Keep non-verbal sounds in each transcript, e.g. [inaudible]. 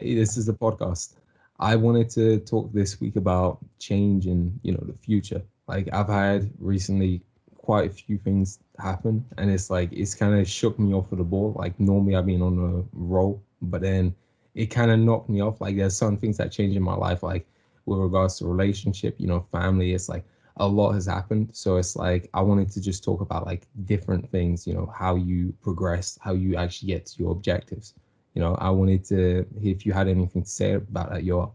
Hey, this is the podcast. I wanted to talk this week about change and you know the future. Like I've had recently quite a few things happen, and it's like it's kind of shook me off of the ball. Like normally I've been on a roll, but then it kind of knocked me off. Like there's some things that change in my life, like with regards to relationship, you know, family. It's like a lot has happened. So it's like I wanted to just talk about like different things, you know, how you progress, how you actually get to your objectives. You know, I wanted to hear if you had anything to say about that, Yoel.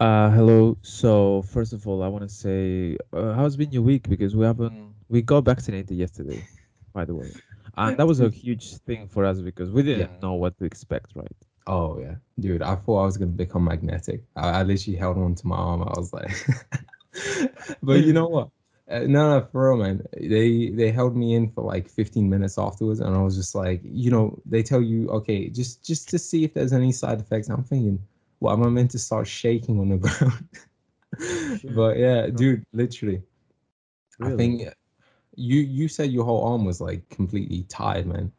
Uh, hello. So first of all, I want to say, uh, how's been your week? Because we haven't, we got vaccinated yesterday, [laughs] by the way, and that was a huge thing for us because we didn't know what to expect, right? Oh yeah, dude. I thought I was gonna become magnetic. I, I literally held on to my arm. I was like, [laughs] but you [laughs] know what? Uh, no, no, for real, man. They they held me in for like 15 minutes afterwards, and I was just like, you know, they tell you, okay, just just to see if there's any side effects. I'm thinking, what am I meant to start shaking on the [laughs] ground? Sure. But yeah, No, dude, literally, I think you you said your whole arm was like completely tired, man.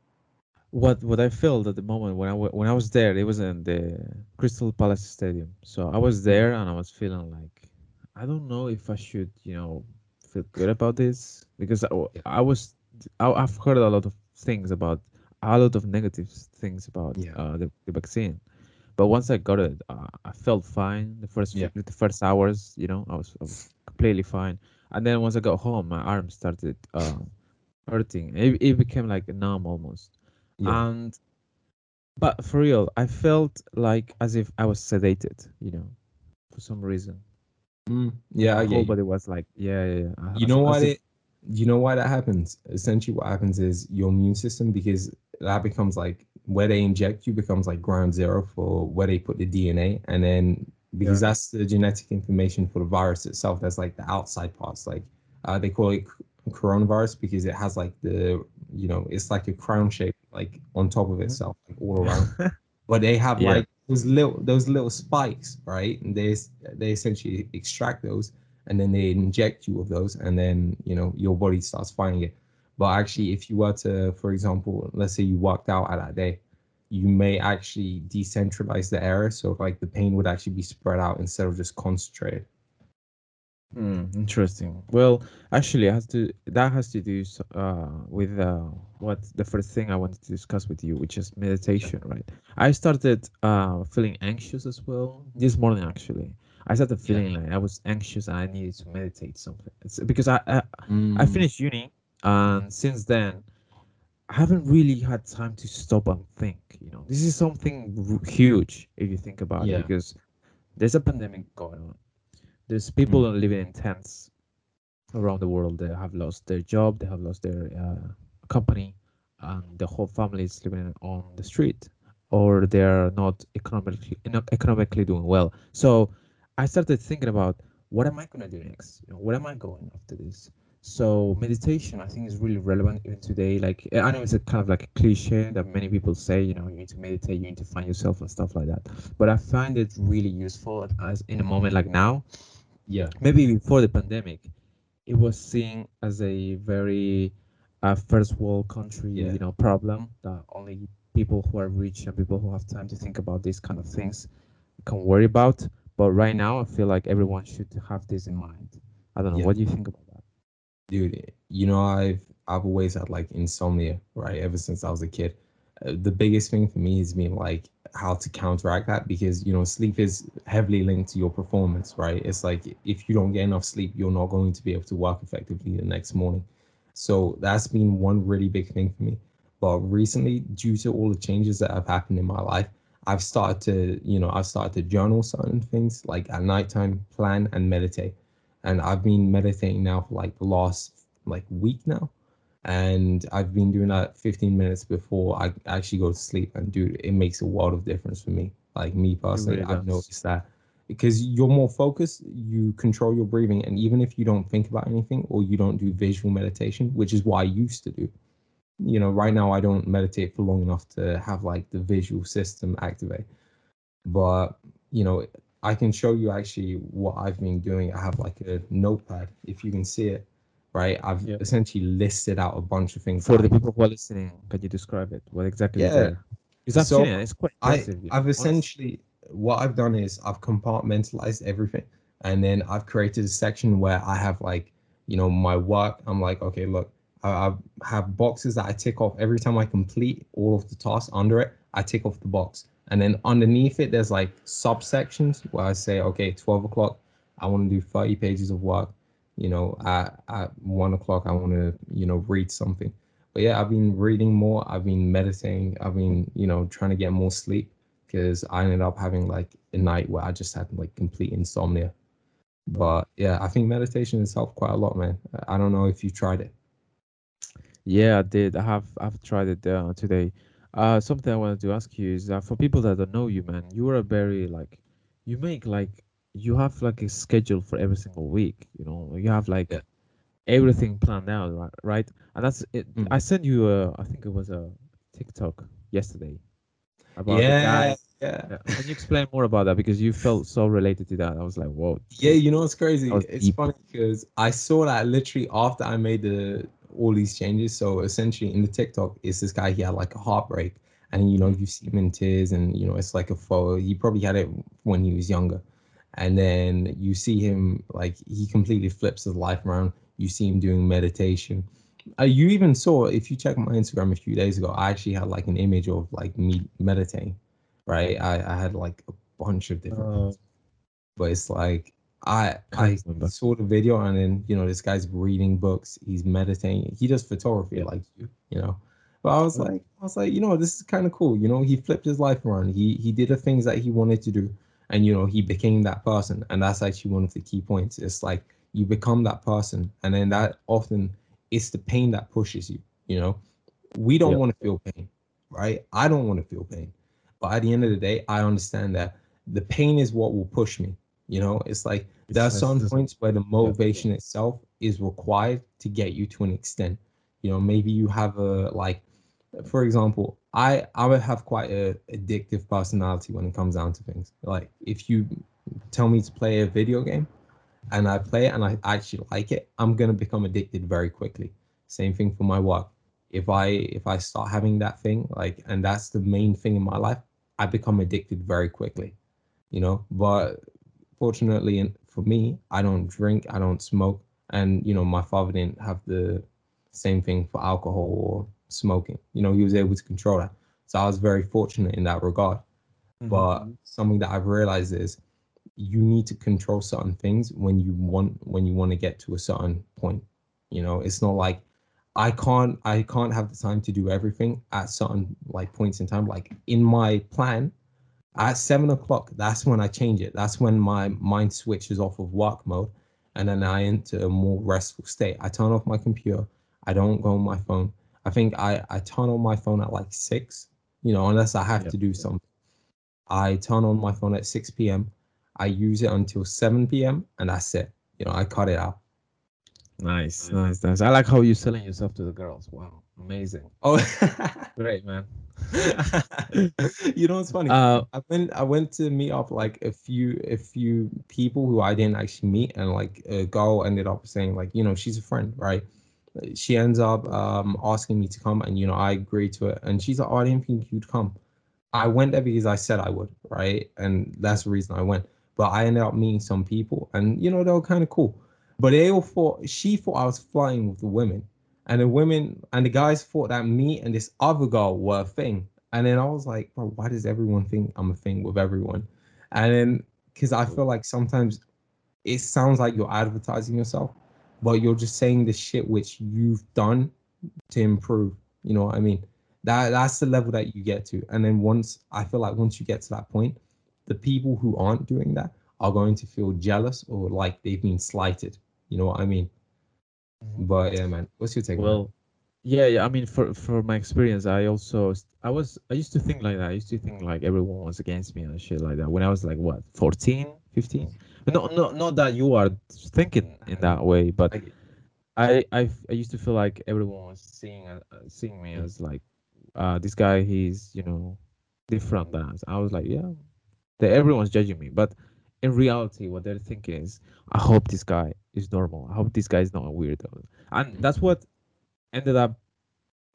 What what I felt at the moment when I when I was there, it was in the Crystal Palace Stadium. So I was there and I was feeling like, I don't know if I should, you know, feel good about this because I, I was I, I've heard a lot of things about a lot of negative things about yeah, uh, the, the vaccine. But once I got it, uh, I felt fine. The first few, yeah, the first hours, you know, I was I was completely fine. And then once I got home, my arm started uh, hurting. It, it became like numb almost. yeah. And but for real, I felt like as if I was sedated, you know, for some reason. Mm, yeah, my I whole get you. body was like, yeah, yeah, yeah. uh, You know if, it you know why that happens? Essentially what happens is your immune system because that becomes like where they inject you becomes like ground zero for where they put the DNA and then because yeah. that's the genetic information for the virus itself that's like the outside parts like uh, they call it coronavirus because it has like the you know it's like a crown shape like on top of Mhm. itself like all around [laughs] but they have Yeah, like those little those little spikes, right? And they they essentially extract those and then they inject you with those, and then you know your body starts fighting it. But actually, if you were to, for example, let's say you walked out at that day, you may actually decentralize the area, so like the pain would actually be spread out instead of just concentrated. Hmm, interesting. Well, actually, it has to that has to do uh with uh what the first thing I wanted to discuss with you, which is meditation, right? I started uh feeling anxious as well this morning actually. I started Yeah. feeling like I was anxious and I needed to meditate something. It's because I I, I Mm, finished uni and since then I haven't really had time to stop and think, you know. This is something r- huge if you think about it because there's a pandemic going on. There's Mm, people living in tents around the world. They have lost their job they have lost their uh, company and the whole family is living on the street or they're not economically not economically doing well. So i started thinking about what am i going to do next? You know where am i going after this? So meditation i think is really relevant even today. Like i know it's a kind of like a cliche that many people say you know you need to meditate you need to find yourself and stuff like that. But i find it really useful as in a moment like now yeah. maybe before the pandemic it was seen as a very uh, first world country, Yeah. you know, problem that only people who are rich and people who have time to think about these kind of things can worry about. But right now, I feel like everyone should have this in mind. I don't know. Yeah. What do you think about that? Dude, you know, I've I've always had like insomnia, right? Ever since I was a kid. Uh, the biggest thing for me is being like how to counteract that because, you know, sleep is heavily linked to your performance, right? It's like if you don't get enough sleep, you're not going to be able to work effectively the next morning. So that's been one really big thing for me. But recently, due to all the changes that have happened in my life, I've started to, you know, I've started to journal certain things like at nighttime, plan and meditate and I've been meditating now for like the last like week now. And I've been doing that 15 minutes before I actually go to sleep. And dude, it makes a world of difference for me. Like me personally, really I've noticed that because you're more focused, you control your breathing. And even if you don't think about anything or you don't do visual meditation, which is what I used to do, you know, right now I don't meditate for long enough to have like the visual system activate but you know i can show you actually what i've been doing i have like a notepad if you can see it right i've Yeah. essentially listed out a bunch of things For the people who are listening, can you describe it? What exactly is yeah? Because I've So, seen it. It's quite I impressive. you know, I've essentially what I've done is I've compartmentalized everything, and then I've created a section where I have like you know my work. I'm like, okay, look, I, I have boxes that I tick off every time I complete all of the tasks under it. I tick off the box, and then underneath it, there's like subsections where I say, okay, twelve o'clock, I want to do thirty pages of work. You know, at at one o'clock, I want to you know read something. But yeah, I've been reading more. I've been meditating. I've been, you know, trying to get more sleep because I ended up having like a night where I just had like complete insomnia. But yeah, I think meditation has helped quite a lot, man. I I don't know if you tried it. Yeah, I did. I have I've tried it uh, today. Uh, something I wanted to ask you is that for people that don't know you, man, you are a very like you make like you have like a schedule for every single week. You know, you have like Yeah. everything planned out, right? Right? And that's it. Mm. I sent you a I think it was a TikTok yesterday about the Yeah, guy. yeah. Yeah. Can you explain more about that because you felt so related to that? I was like, whoa. Yeah, you know it's crazy? It's deep. funny because I saw that literally after I made the all these changes. So essentially in the TikTok, it's this guy, he had like a heartbreak. And you know, you see him in tears and you know, it's like a photo. He probably had it when he was younger. And then you see him like he completely flips his life around. You see him doing meditation. Uh, you even saw if you check my Instagram a few days ago, I actually had like an image of like me meditating, right? I, I had like a bunch of different Uh, but it's like I I saw the video and then you know this guy's reading books, he's meditating, he does photography like you, you know. But I was like, I was like, you know, this is kind of cool. You know, he flipped his life around. He he did the things that he wanted to do, and you know, he became that person. And that's actually one of the key points. It's like you become that person, and then that often it's the pain that pushes you. You know, we don't Yeah. want to feel pain, right? I don't want to feel pain, but at the end of the day, I understand that the pain is what will push me. You know, it's like there are some points where the motivation itself is required to get you to an extent. You know, maybe you have a like, for example, I I would have quite a addictive personality when it comes down to things. Like if you tell me to play a video game and I play it and I actually like it, I'm gonna become addicted very quickly. Same thing for my work. If I if I start having that thing, like and that's the main thing in my life, I become addicted very quickly. You know, but fortunately for me, I don't drink, I don't smoke, and you know, my father didn't have the same thing for alcohol or smoking. You know, he was able to control that. So I was very fortunate in that regard. Mm-hmm. But something that I've realized is you need to control certain things when you want when you want to get to a certain point. You know, it's not like I can't I can't have the time to do everything at certain like points in time. Like in my plan, at seven o'clock, that's when I change it. That's when my mind switches off of work mode and then I enter a more restful state. I turn off my computer. I don't go on my phone. I think I, I turn on my phone at like six, you know, unless I have Yeah. to do something. I turn on my phone at 6 p.m. I use it until 7 p.m. and that's it. You know, I cut it out. Nice, nice, nice. I like how you're selling yourself to the girls. Wow, amazing. [laughs] Oh, Great, man. [laughs] you know what's funny? Uh, I went I went to meet up like a few a few people who I didn't actually meet, and like a girl ended up saying like you know she's a friend, right? She ends up um asking me to come, and you know I agreed to it, and she's like, oh, I didn't think you'd come. I went there because I said I would, right? And that's the reason I went. But I ended up meeting some people, and you know they were kind of cool. But they all thought she thought I was flying with the women, and the women and the guys thought that me and this other girl were a thing. And then I was like, bro, why does everyone think I'm a thing with everyone? And then because I feel like sometimes it sounds like you're advertising yourself, but you're just saying the shit which you've done to improve. You know what I mean? That that's the level that you get to. And then once I feel like once you get to that point, the people who aren't doing that are going to feel jealous or like they've been slighted. You know what I mean? Mm-hmm. But yeah, man, what's your take? well, yeah, yeah. I mean, for for my experience, I also I was I used to think like that. I used to think like everyone was against me and shit like that when I was like what 14, 15. But no, no, not that you are thinking in that way, but I I, I I, f- I used to feel like everyone was seeing uh, seeing me as like uh this guy he's you know different than us. I was like yeah, that everyone's judging me, but in reality, what they're thinking is I hope this guy is normal. I hope this guy is not a weirdo, and that's what ended up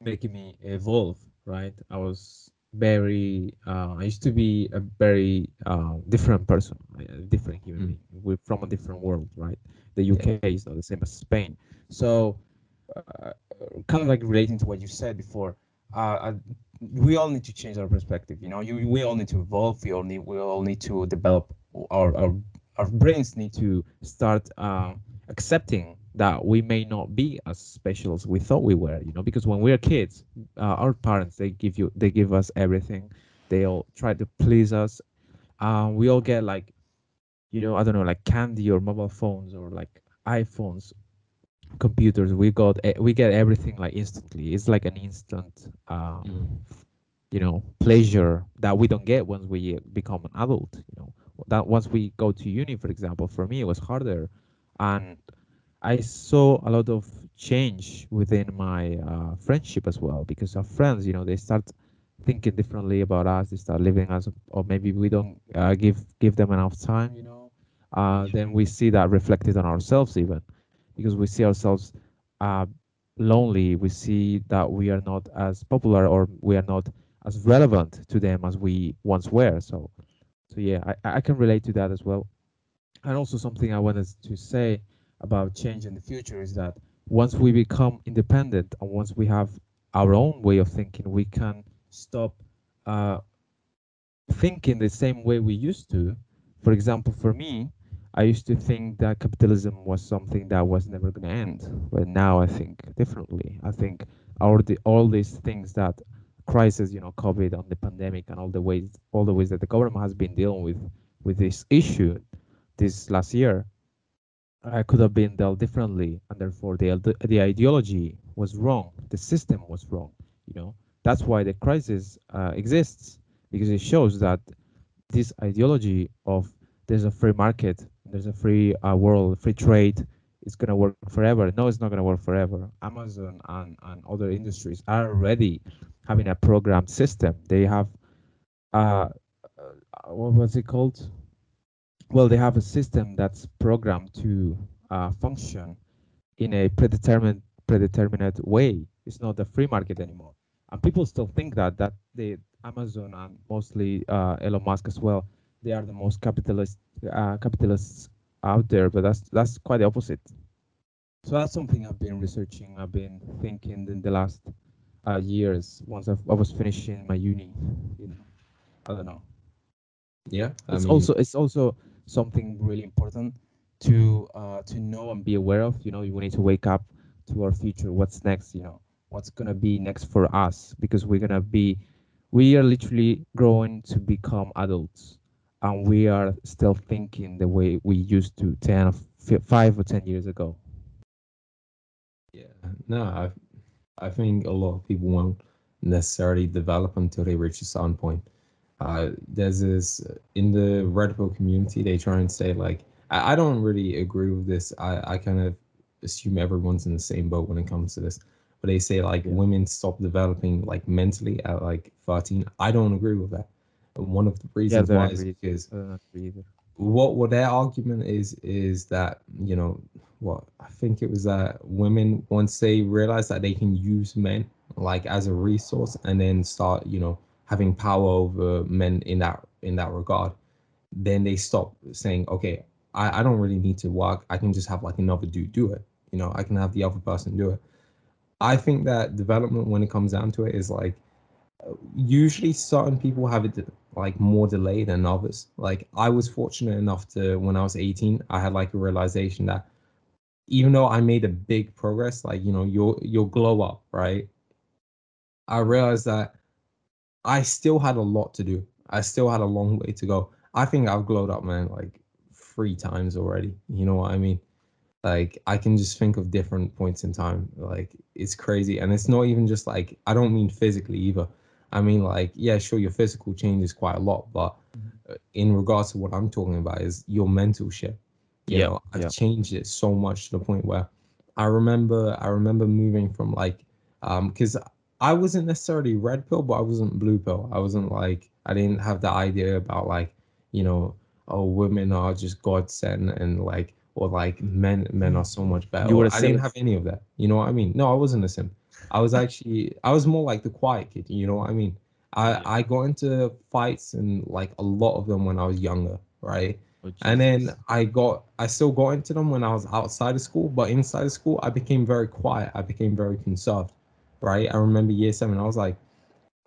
making me evolve. Right? I was very uh, I used to be a very uh, different person, a different human Mm. being. We're from a different world, right? The UK is not the same as Spain. So, uh, kind of like relating to what you said before, uh, uh, we all need to change our perspective. You know, you, we all need to evolve. We all need we all need to develop our our, our brains need to start uh, accepting that we may not be as special as we thought we were. You know, because when we are kids, uh, our parents they give you they give us everything. They all try to please us. Uh, we all get like, you know, I don't know, like candy or mobile phones or like iPhones computers we got we get everything like instantly it's like an instant uh, Mm. you know pleasure that we don't get once we become an adult you know that once we go to uni for example for me it was harder and i saw a lot of change within my uh, friendship as well because our friends you know they start thinking differently about us they start living us, or maybe we don't uh, give give them enough time you know uh, then we see that reflected on ourselves even because we see ourselves uh, lonely. We see that we are not as popular or we are not as relevant to them as we once were. So, so yeah, I, I can relate to that as well. And also something I wanted to say about change in the future is that once we become independent and once we have our own way of thinking, we can stop uh, thinking the same way we used to. For example, for me, I used to think that capitalism was something that was never going to end, but now I think differently. I think all the all these things that crisis, you know, COVID and the pandemic and all the ways all the ways that the government has been dealing with with this issue this last year, I could have been dealt differently, and therefore the the ideology was wrong, the system was wrong. You know, that's why the crisis uh, exists because it shows that this ideology of there's a free market, there's a free uh, world, free trade, is gonna work forever. No, it's not gonna work forever. Amazon and, and other industries are already having a programmed system. They have uh, uh what was it called? Well, they have a system that's programmed to uh, function in a predetermined predetermined way. It's not the free market anymore. And people still think that that the Amazon and mostly uh, Elon Musk as well, they are the most capitalist uh, capitalists out there. But that's that's quite the opposite. So that's something I've been researching. I've been thinking in the last uh, years. Once I've, I was finishing my uni, you know, I don't know Yeah, I it's mean, also it's also something really important to uh, to know and be aware of. You know, we need to wake up to our future. What's next? You know, what's gonna be next for us? Because we're gonna be, we are literally growing to become adults, and we are still thinking the way we used to 10, f- five or ten years ago. yeah, no, I I think a lot of people won't necessarily develop until they reach a certain point. Uh, there's this in the Red Pill community, they try and say like, I, I don't really agree with this. I, I kind of assume everyone's in the same boat when it comes to this. But they say like Yeah. women stop developing like mentally at like 13. I don't agree with that. And one of the reasons don't why is because I don't agree either. what what their argument is is that you know what I think it was that women once they realize that they can use men like as a resource and then start you know having power over men in that in that regard, then they stop saying okay I I don't really need to work I can just have like another dude do it you know I can have the other person do it. I think that development when it comes down to it is like usually certain people have it like more delay than others. Like I was fortunate enough to when I was 18, I had like a realization that even though I made a big progress, like you know, you'll you'll glow up, right? I realized that I still had a lot to do. I still had a long way to go. I think I've glowed up, man, like three times already. You know what I mean? Like I can just think of different points in time. Like it's crazy, and it's not even just like I don't mean physically either. I mean like yeah, sure, your physical changes quite a lot, but uh, in regards to what I'm talking about is your mental shit. You Yeah, know, I've yeah. changed it so much to the point where I remember I remember moving from like um because I wasn't necessarily red pill, but I wasn't blue pill. I wasn't like I didn't have the idea about like you know oh women are just God sent and like or like men men are so much better. You were I didn't simp. have any of that. You know what I mean? No, I wasn't a simp. I was actually I was more like the quiet kid. You know what I mean? I I got into fights and like a lot of them when I was younger, right? Oh, And then I got I still got into them when I was outside of school, but inside of school I became very quiet. I became very conserved, right? I remember year seven, I was like,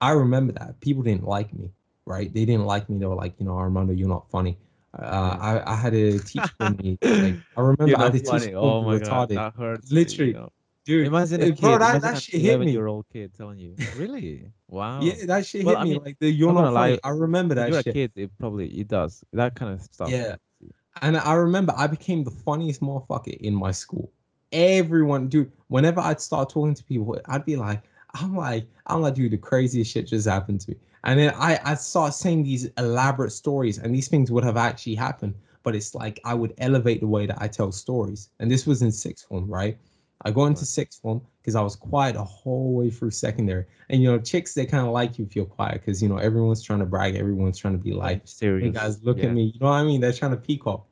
I remember that people didn't like me, right? They didn't like me. They were like, you know, Armando, you're not funny. Uh, I I had a teacher me. [laughs] Like, I remember You're I had a teacher Oh my god, that hurts. Literally, You know? dude. Imagine a eh, kid. bro, that, that shit hit me. eleven-year-old kid telling you, "Really? Wow." Yeah, that shit Well, hit I me. like the you're I'm not lie, I remember that you're a kid, it probably it does that kind of stuff. Yeah. And I remember I became the funniest motherfucker in my school. Everyone, dude, whenever I'd start talking to people, I'd be like, I'm like, I'm like, dude, the craziest shit just happened to me. And then I, I'd start saying these elaborate stories, and these things would have actually happened. But it's like I would elevate the way that I tell stories. And this was in sixth form, right? I go into sixth form because I was quiet the whole way through secondary. And you know, chicks they kind of like you if you're quiet because you know everyone's trying to brag, everyone's trying to be like, serious. hey guys, look yeah. at me. You know what I mean? They're trying to peacock.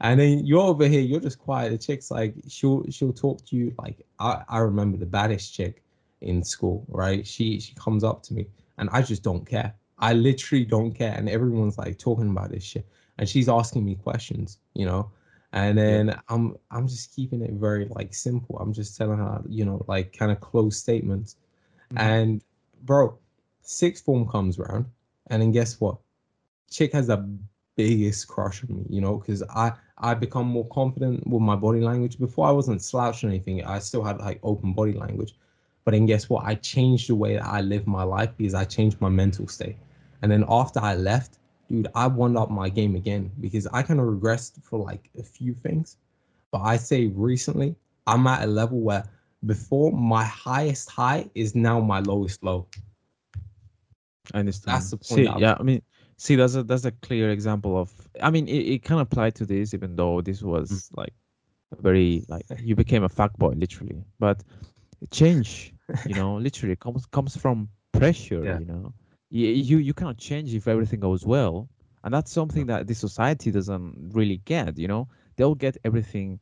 And then you're over here, you're just quiet. The chick's like, she'll she'll talk to you like I, I remember the baddest chick in school, right? She she comes up to me and I just don't care. I literally don't care. And everyone's like talking about this shit. And she's asking me questions, you know. And then I'm I'm just keeping it very like simple. I'm just telling her, you know, like kind of closed statements. Mhm. And bro, sixth form comes around, and then guess what? Chick has the biggest crush on me, you know, because I I become more confident with my body language. Before I wasn't slouching anything, I still had like open body language. But then guess what? I changed the way that I live my life because I changed my mental state. And then after I left, dude, I won up my game again because I kind of regressed for like a few things. But I say recently, I'm at a level where before my highest high is now my lowest low. I understand. That's the point See, that yeah, I mean, see, that's a that's a clear example of. I mean, it, it can apply to this, even though this was Mm. like very like you became a fuck boy, literally. But change, you know, [laughs] literally comes comes from pressure. Yeah. You know, you, you you cannot change if everything goes well, and that's something that the society doesn't really get. You know, they'll get everything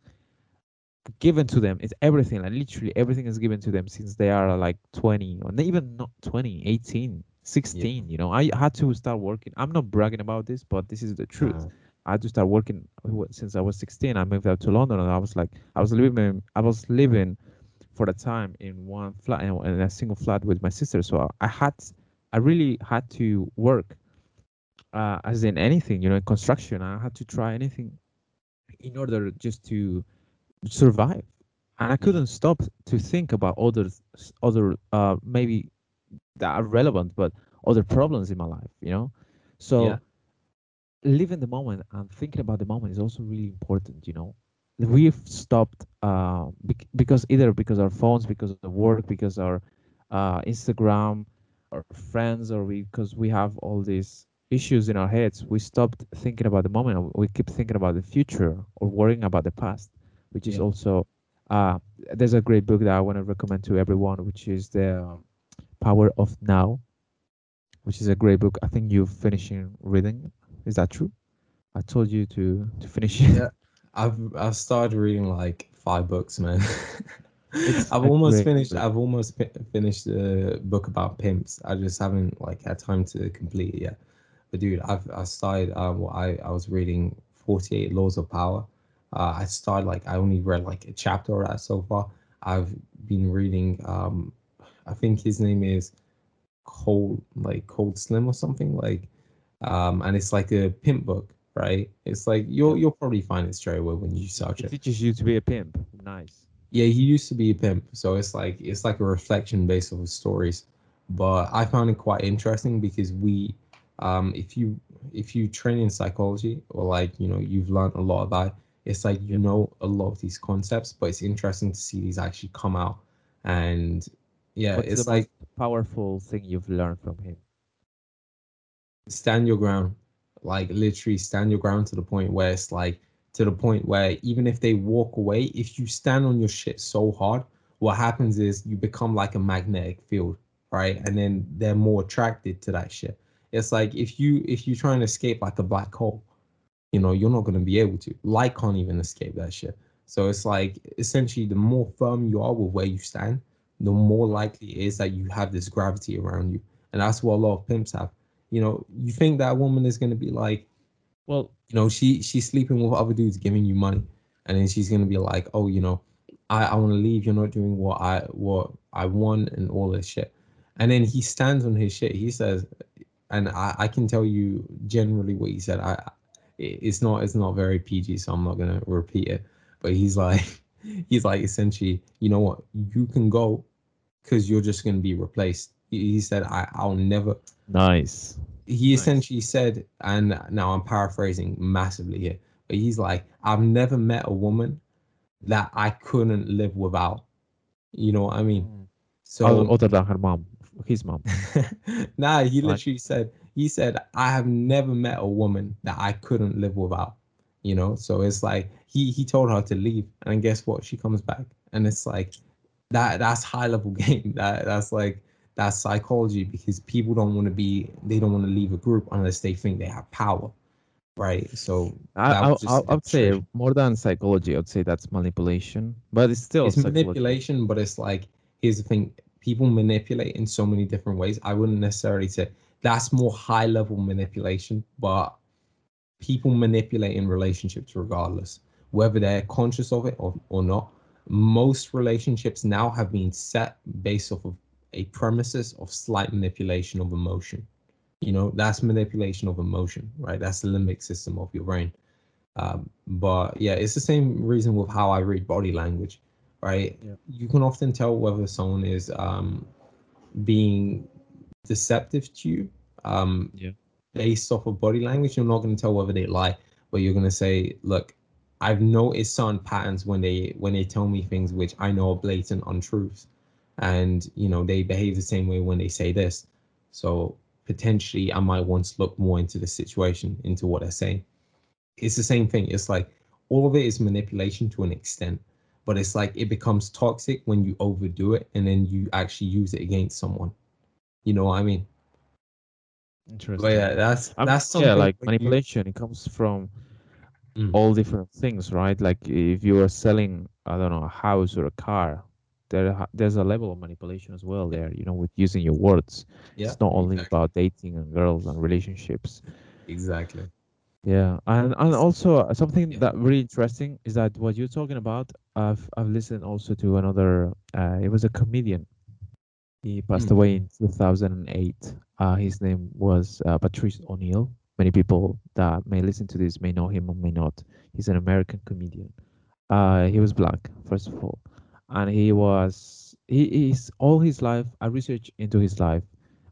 given to them it's everything like literally everything is given to them since they are like 20 or even not 20 18 16 you know i had to start working. I'm not bragging about this but this is the truth. Uh, i had to start working since i was 16 i moved out to london and i was like i was living i was living for the time in one flat in in a single flat with my sister. So i had i really had to work uh, as in anything you know in construction. I had to try anything in order just to survive. And i couldn't stop to think about other other uh maybe that are relevant but other problems in my life you know so Yeah. living the moment and thinking about the moment is also really important you know we've stopped uh bec- because either because our phones because of the work because our uh instagram our friends or we because we have all these issues in our heads we stopped thinking about the moment we keep thinking about the future or worrying about the past which is Yeah. also uh there's a great book that i want to recommend to everyone which is the um, power of now which is a great book i think you're finishing reading is that true i told you to to finish it Yeah. I've I've started reading like five books, man. [laughs] I've almost finished. book. I've almost fi- finished a book about pimps. I just haven't like had time to complete it yet. But dude, I've I started. Uh, well, I I was reading Forty Eight Laws of Power. Uh, I started like I only read like a chapter of that so far. I've been reading. Um, I think his name is Cold like Cold Slim or something like. Um, and it's like a pimp book, right? It's like you'll you'll probably find it straight away when you search it it. teaches you to be a pimp nice Yeah, he used to be a pimp, so it's like it's like a reflection based off of stories. But I found it quite interesting because we, um, if you if you train in psychology or like you know you've learned a lot about, it, it's like you know a lot of these concepts, but it's interesting to see these actually come out. And yeah, what's it's the like most powerful thing you've learned from him? Stand your ground. Like literally stand your ground to the point where it's like to the point where even if they walk away if you stand on your shit so hard what happens is you become like a magnetic field right? And then they're more attracted to that shit. It's like if you if you try and escape like a black hole you know you're not going to be able to. Light can't even escape that shit. So it's like essentially the more firm you are with where you stand the more likely it is that you have this gravity around you and that's what a lot of pimps have. You know, you think that woman is gonna be like, Well, you know, she she's sleeping with other dudes, giving you money, and then she's gonna be like, oh, you know, I I want to leave. You're not doing what I what I want, and all this shit. And then he stands on his shit. He says, and I I can tell you generally what he said. I it's not it's not very PG, so I'm not gonna repeat it. But he's like [laughs] he's like essentially, you know what, you can go because you're just gonna be replaced. He, he said, I I'll never nice. he Nice. essentially said, and now I'm paraphrasing massively here, but he's like, I've never met a woman that I couldn't live without. You know what I mean? Mm. So Other, other than her mom, his mom. [laughs] nah, he Right. literally said, he said, I have never met a woman that I couldn't live without. You know, so it's like he he told her to leave, and guess what? She comes back, and it's like that that's high level [laughs] game. That that's like that's psychology because people don't want to be they don't want to leave a group unless they think they have power, right? So I, I, was just I, a I would say more than psychology, I would say that's manipulation, but it's still it's manipulation, but it's like here's the thing: people manipulate in so many different ways. I wouldn't necessarily say that's more high level manipulation, but people manipulate in relationships regardless, whether they're conscious of it or, or not. Most relationships now have been set based off of a premises of slight manipulation of emotion. You know, that's manipulation of emotion, right? That's the limbic system of your brain. Um, but yeah, it's the same reason with how I read body language, right? Yeah. You can often tell whether someone is um, being deceptive to you um, Yeah. based off of body language. You're not going to tell whether they lie, but you're going to say, look, I've noticed certain patterns when they when they tell me things which I know are blatant untruths, and you know they behave the same way when they say this. So potentially, I might want to look more into the situation, into what they're saying. It's the same thing. It's like all of it is manipulation to an extent, but it's like it becomes toxic when you overdo it and then you actually use it against someone. You know what I mean? Interesting. But yeah, that's Um, that's something yeah, like when you- manipulation. It comes from Mm. all different things, right? Like if you are selling, I don't know, a house or a car, there there's a level of manipulation as well there. You know, with using your words. Yeah, it's not only exactly. about dating and girls and relationships. Exactly. Yeah, and and also uh, something Yeah. that really interesting is that what you're talking about. I've I've listened also to another. Uh, it was a comedian. He passed Mm. away in 2008. Uh, his name was uh, Patrice O'Neal. Many people that may listen to this may know him or may not. He's an American comedian. Uh, he was black, first of all, and he was he is all his life. I researched into his life.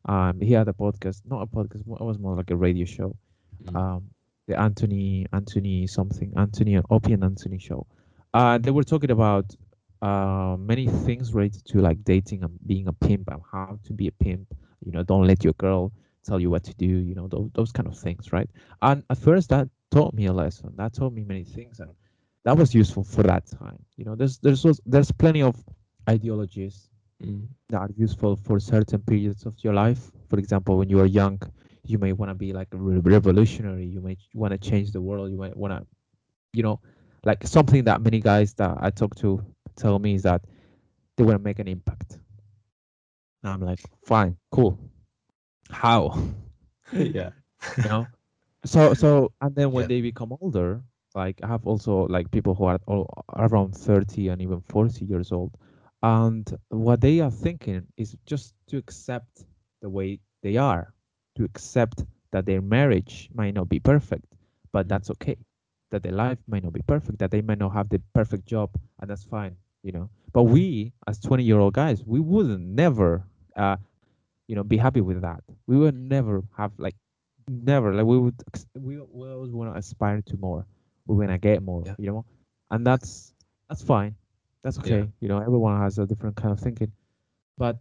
Um, he had a podcast, not a podcast. It was more like a radio show Mm. um, the Anthony Anthony something Anthony Opie and Anthony show. Uh, they were talking about uh, many things related to like dating and being a pimp and how to be a pimp. You know, don't let your girl tell you what to do. You know, those those kind of things, right? And at first, that taught me a lesson. That taught me many things, and that was useful for that time. You know, there's there's there's plenty of ideologies Mm. that are useful for certain periods of your life. For example, when you are young, you may want to be like a revolutionary. You may want to change the world. You might want to, you know, like something that many guys that I talk to tell me is that they want to make an impact. And I'm like, fine, cool. How? [laughs] yeah. you know [laughs] so so and then when Yeah. they become older like i have also like people who are all around 30 and even 40 years old and what they are thinking is just to accept the way they are to accept that their marriage might not be perfect but Mhm. that's okay that their life might not be perfect that they might not have the perfect job and that's fine you know but we as 20 year old guys we wouldn't never uh you know be happy with that. We would never have like never like we would we, we always want to aspire to more. We want to get more Yeah. you know? And that's that's fine. That's Yeah. okay. You know everyone has a different kind of thinking. But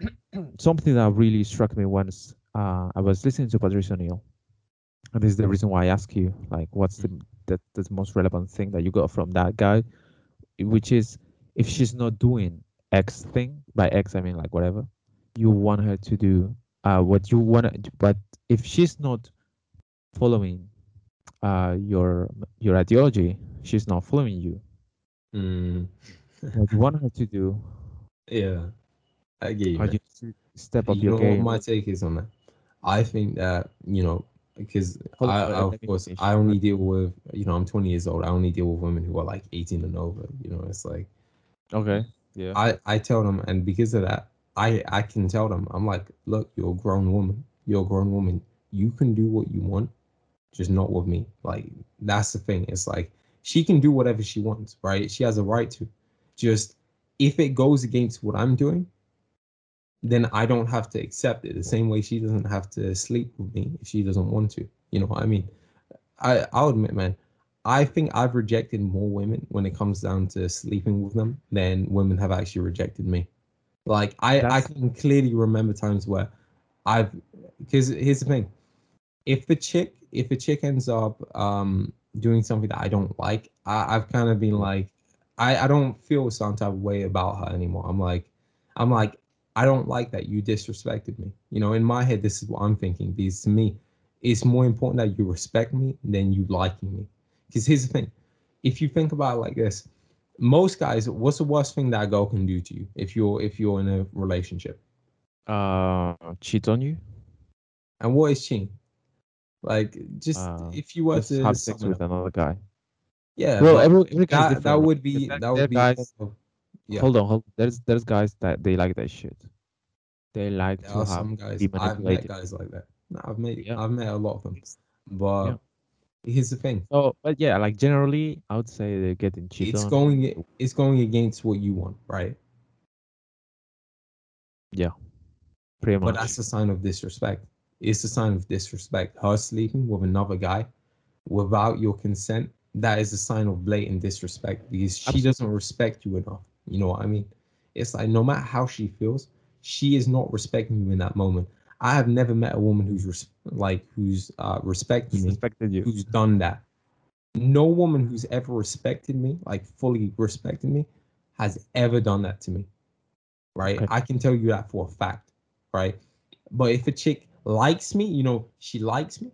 [clears throat] something that really struck me once uh, i was listening to patrice o'neal. And this is the reason why i ask you like what's the, the the most relevant thing that you got from that guy which is if she's not doing x thing by x i mean like whatever you want her to do uh, what you want but if she's not following uh, your your ideology she's not following you Mm. what you want her to do [laughs] Yeah. I get you. are you to step up you your know game. what my take is on that? I think that you know because I, I of course. I only deal with you know I'm 20 years old. I only deal with women who are like 18 and over. You know, it's like Okay. Yeah. I I tell them, and because of that, I I can tell them I'm like, look, you're a grown woman. You're a grown woman. You can do what you want, just not with me. Like that's the thing. It's like she can do whatever she wants, right? She has a right to. Just if it goes against what I'm doing, then I don't have to accept it. The same way she doesn't have to sleep with me if she doesn't want to. You know what I mean? I I'll admit, man, I think I've rejected more women when it comes down to sleeping with them than women have actually rejected me. Like I I can clearly remember times where I've because here's the thing. If the chick if a chick ends up um doing something that I don't like, I, I've kind of been like I, I don't feel some type of way about her anymore. I'm like I'm like I don't like that you disrespected me. You know, in my head this is what I'm thinking because to me it's more important that you respect me than you liking me. Because here's the thing. If you think about it like this, most guys, what's the worst thing that a girl can do to you if you're if you're in a relationship? uh cheat on you. And what is cheating? Like just Uh, if you were to have sex with up. another guy. yeah, Well, every, every guy that that would be There- that would be guys. yeah. Hold on, hold. There's there's guys that they like that shit. They like There to are have some guys I've met guys like that. No, I've met Yeah. I've met a lot of them. But Yeah. Here's the thing. So, but yeah, like generally, I would say they're getting cheated It's on. going it's going against what you want, right? Yeah, pretty much. But that's a sign of disrespect. It's a sign of disrespect. Her sleeping with another guy without your consent, that is a sign of blatant disrespect because she Absolutely. doesn't respect you enough. You know what I mean? It's like no matter how she feels, she is not respecting you in that moment. I have never met a woman who's res- like who's uh, respecting me respected you. who's done that. No woman who's ever respected me, like fully respected me, has ever done that to me. Right? Okay. I can tell you that for a fact. Right? But if a chick likes me, you know, she likes me,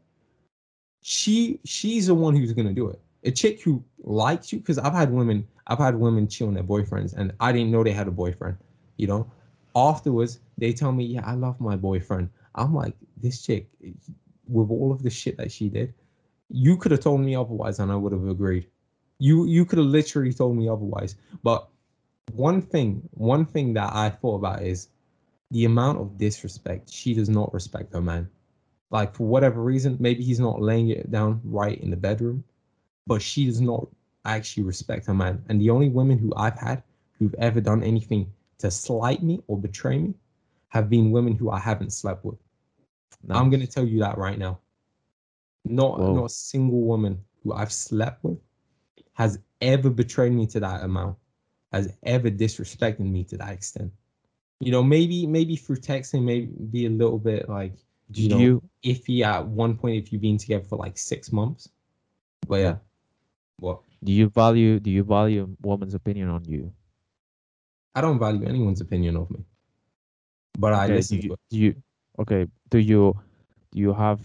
she she's the one who's gonna do it. A chick who likes you, because I've had women, I've had women cheat on their boyfriends, and I didn't know they had a boyfriend. You know, afterwards they tell me, "Yeah, I love my boyfriend." I'm like, this chick, with all of the shit that she did, you could have told me otherwise, and I would have agreed. You you could have literally told me otherwise. But one thing, one thing that I thought about is the amount of disrespect. She does not respect her man like for whatever reason, maybe he's not laying it down right in the bedroom, but she does not actually respect her man. And the only women who I've had who've ever done anything to slight me or betray me have been women who I haven't slept with. I'm gonna tell you that right now. Not Whoa. not a single woman who I've slept with has ever betrayed me to that amount, has ever disrespected me to that extent. You know, maybe maybe through texting, maybe be a little bit like do you know, you iffy at one point if you've been together for like six months. But yeah, what do you value do you value a woman's opinion on you? I don't value anyone's opinion of me, but I Okay, listen do to you, do you okay? Do you do you have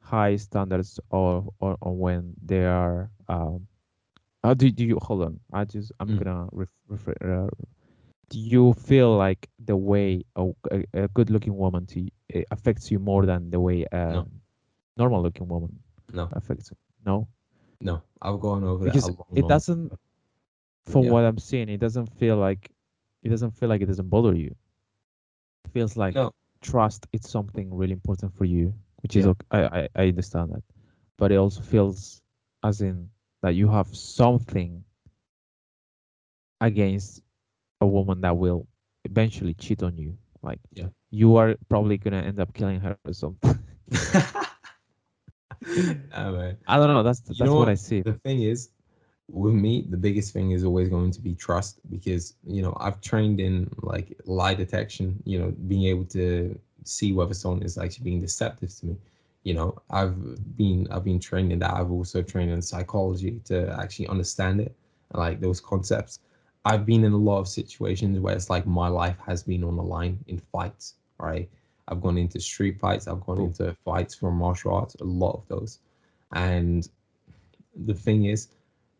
high standards or or, or when they are um? How do, do you hold on? I just I'm Mm. gonna ref, refer, uh, do you feel like the way a, a, a good looking woman to eh, affects you more than the way a normal looking woman No, affects you? No, no, I've gone over that because long, it doesn't. From Yeah. what I'm seeing, it doesn't feel like it doesn't feel like it doesn't bother you. It feels like No. trust is something really important for you, which is okay. I, I I understand that, but it also feels as in that you have something against a woman that will eventually cheat on you. Like Yeah. you are probably gonna end up killing her or something. [laughs] [laughs] Man. I don't know. That's You that's know what I see. The thing is, with me, the biggest thing is always going to be trust because you know I've trained in like lie detection. You know, being able to see whether someone is actually being deceptive to me. You know, I've been I've been trained in that. I've also trained in psychology to actually understand it, like those concepts. I've been in a lot of situations where it's like my life has been on the line in fights. Right, I've gone into street fights. I've gone Cool. into fights from martial arts. A lot of those, and the thing is,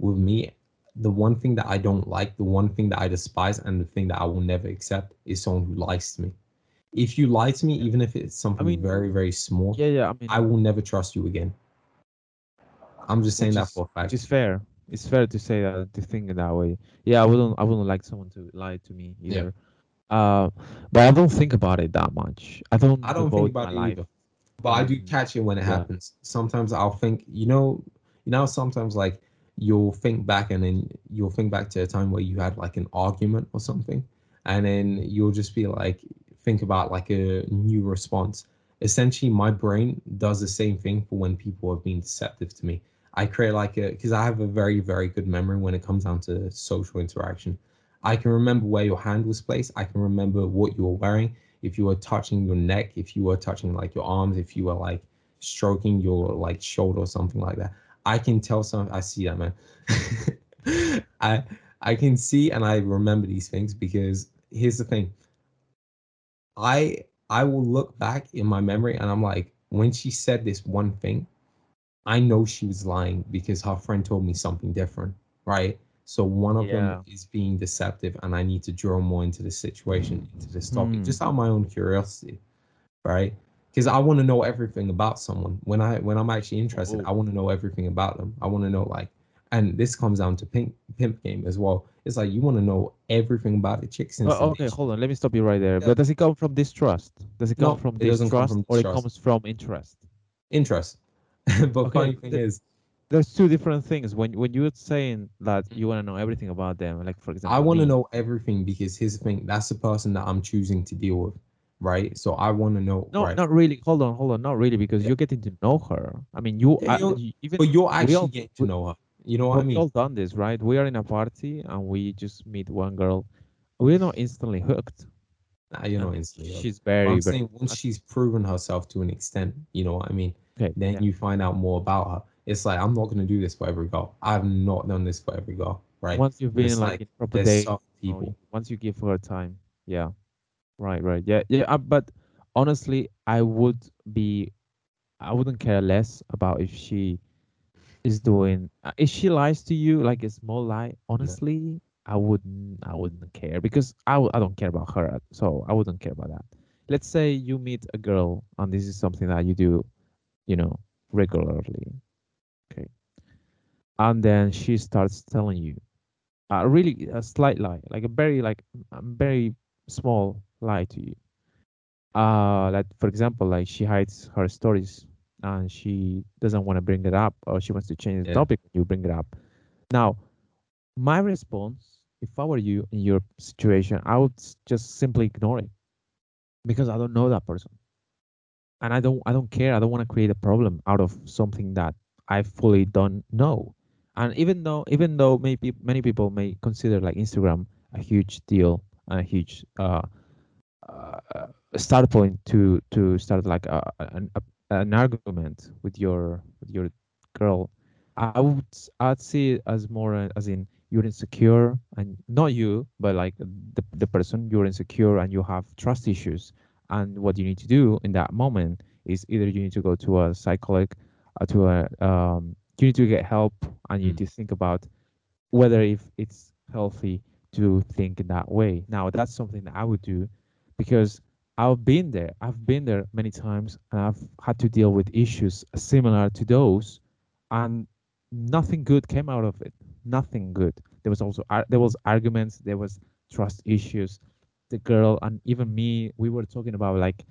with me, the one thing that I don't like, the one thing that I despise, and the thing that I will never accept is someone who lies to me. if you lie to me, even if it's something mean, very, very small, Yeah, yeah. I mean, I will never trust you again. I'm just saying that is for a fact. which is fair. It's fair to say that to think in that way. Yeah, I wouldn't I wouldn't like someone to lie to me either. Yeah. Uh, but I don't think about it that much. I don't. I don't think about it life either. But I do catch it when it yeah. happens. Sometimes I'll think, you know, you know, sometimes like you'll think back and then you'll think back to a time where you had like an argument or something, and then you'll just be like, think about like a new response. Essentially, my brain does the same thing for when people have been deceptive to me. I create like a because I have a very very good memory when it comes down to social interaction. I can remember where your hand was placed. I can remember what you were wearing. If you were touching your neck, if you were touching like your arms, if you were like stroking your like shoulder or something like that. I can tell some. I see that man. [laughs] I I can see and I remember these things because here's the thing. I I will look back in my memory and I'm like, when she said this one thing, I know she was lying because her friend told me something different, right? So one of Yeah. them is being deceptive, and I need to draw more into the situation, into this topic, Hmm. just out of my own curiosity, right? Because I want to know everything about someone. When I when I'm actually interested, Oh. I want to know everything about them. I want to know like, and this comes down to pimp pimp game as well. It's like you want to know everything about the chick oh, since okay, hold on. Let me stop you right there. Yeah. But does it come from distrust? Does it come No, from doesn't come distrust from or it comes from interest? interest. [laughs] but Okay, funny thing the- is, There's two different things. When when you're saying that you want to know everything about them, like for example, I want to know everything because here's the thing: that's the person that I'm choosing to deal with, right? So I want to know, No, right? not really. Hold on, hold on. Not really, because Yeah. you're getting to know her. I mean, you, Yeah, I, you're- even but you're actually all- getting to know her. You know what I mean? we all done this, right? We are in a party and we just meet one girl. We're not instantly hooked. Nah, you're not instantly. up. She's But very, I'm very saying once she's proven herself to an extent, you know what I mean? okay. Then yeah. you find out more about her. It's like I'm not gonna do this for every girl. I've not done this for every girl, right? Once you've been like, like in proper There's dates, some you know, people. once you give her time, yeah, right, right, yeah, yeah. Uh, but honestly, I would be, I wouldn't care less about if she is doing. Uh, if she lies to you, like a small lie, honestly, I wouldn't, I wouldn't care because I, w- I don't care about her, so I wouldn't care about that. Let's say you meet a girl and this is something that you do, you know, regularly, okay, and then she starts telling you uh, really a slight lie, like a very like a very small lie to you. Uh, like for example, like she hides her stories and she doesn't want to bring it up, or she wants to change the Yeah. topic. You bring it up. Now, my response, if I were you in your situation, I would just simply ignore it because I don't know that person, and I don't I don't care. I don't want to create a problem out of something that I fully don't know. And even though even though maybe many people may consider like Instagram a huge deal and a huge uh, uh, start point to to start like a, an a, an argument with your with your girl, I would I'd see it as more uh, as in you're insecure and not you but like the the person you're insecure and you have trust issues and what you need to do in that moment is either you need to go to a psychologist uh, to a um, you need to get help and you need Mm. to think about whether if it's healthy to think in that way. Now that's something that I would do because I've been there. I've been there many times and I've had to deal with issues similar to those and nothing good came out of it. Nothing good. There was also ar- there was arguments, there was trust issues. The girl and even me, we were talking about like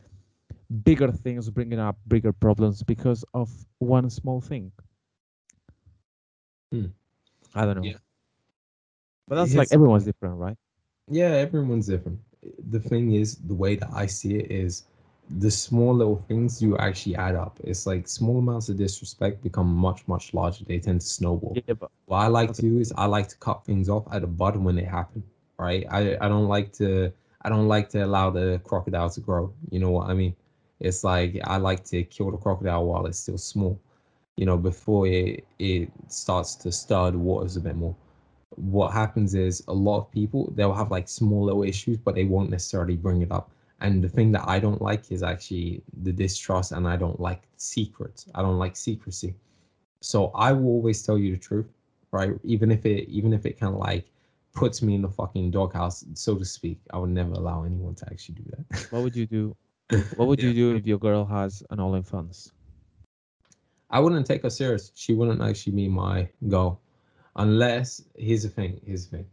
bigger things, bringing up bigger problems because of one small thing. Hmm. I don't know. Yeah. But that's like everyone's different, right? Yeah, everyone's different. The thing is, the way that I see it is the small little things you actually add up. It's like small amounts of disrespect become much, much larger. They tend to snowball. Yeah, but What I like Okay. to do is I like to cut things off at the bud when they happen, right? I, I don't like to I don't like to allow the crocodile to grow. You know what I mean? It's like I like to kill the crocodile while it's still small, you know, before it it starts to stir the waters a bit more. What happens is a lot of people they'll have like small little issues, but they won't necessarily bring it up. And the thing that I don't like is actually the distrust, and I don't like secrets. I don't like secrecy. So I will always tell you the truth, right? Even if it even if it kind of like puts me in the fucking doghouse, so to speak. I would never allow anyone to actually do that. [laughs] What would you do? [laughs] What would you do if your girl has an OnlyFans I wouldn't take her serious. She wouldn't actually be my goal, unless here's the thing. Here's the thing.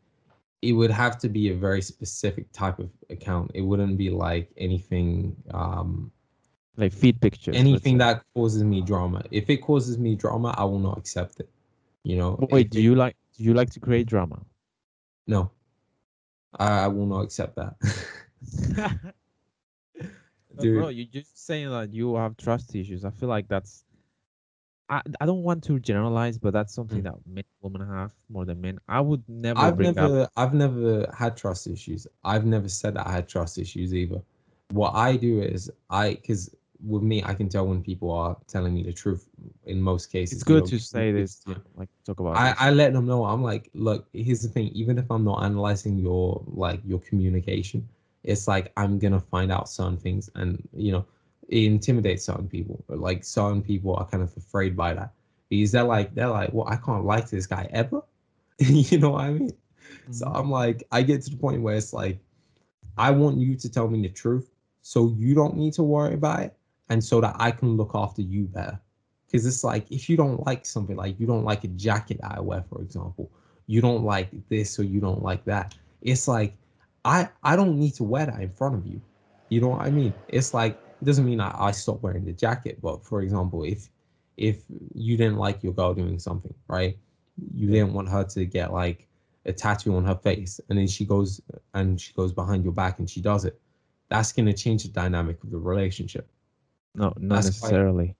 It would have to be a very specific type of account. It wouldn't be like anything, um, Like feed pictures. anything that causes me drama. If it causes me drama, I will not accept it. You know. But Wait, do it- you like do you like to create drama? No. I, I will not accept that. [laughs] [laughs] Dude. bro, you're just saying that you have trust issues. I feel like that's. I, I don't want to generalize, but that's something Mm. that men women have more than men. I would never I've never up. I've never had trust issues. I've never said that I had trust issues either. What I do is I because with me I can tell when people are telling me the truth in most cases. It's you good know, to say this, you know, like talk about. I. I let them know I'm like, look, here's the thing, even if I'm not analyzing your like your communication, it's like I'm gonna find out certain things and you know, it intimidates certain people. But like certain people are kind of afraid by that. Because they're like they're like, well, I can't like this guy ever. [laughs] you know what I mean? So Mhm. I'm like, I get to the point where it's like, I want you to tell me the truth so you don't need to worry about it and so that I can look after you better. Because it's like, if you don't like something, like you don't like a jacket I wear, for example, you don't like this or you don't like that, it's like, I, I don't need to wear that in front of you. You know what I mean? It's like, it doesn't mean I, I stop wearing the jacket, but for example, if if you didn't like your girl doing something, right? You didn't want her to get like a tattoo on her face and then she goes and she goes behind your back and she does it that's going to change the dynamic of the relationship no, not that's necessarily.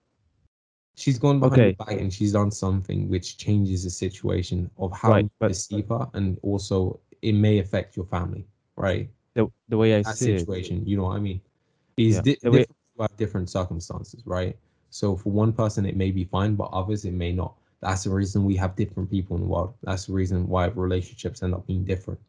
she's gone behind Okay. your back and she's done something which changes the situation of how Right, you but- perceive her and also it may affect your family right The the way I that see it, situation you know what i mean these Yeah, di- different have different circumstances right so for one person it may be fine but others it may not that's the reason we have different people in the world that's the reason why relationships end up being different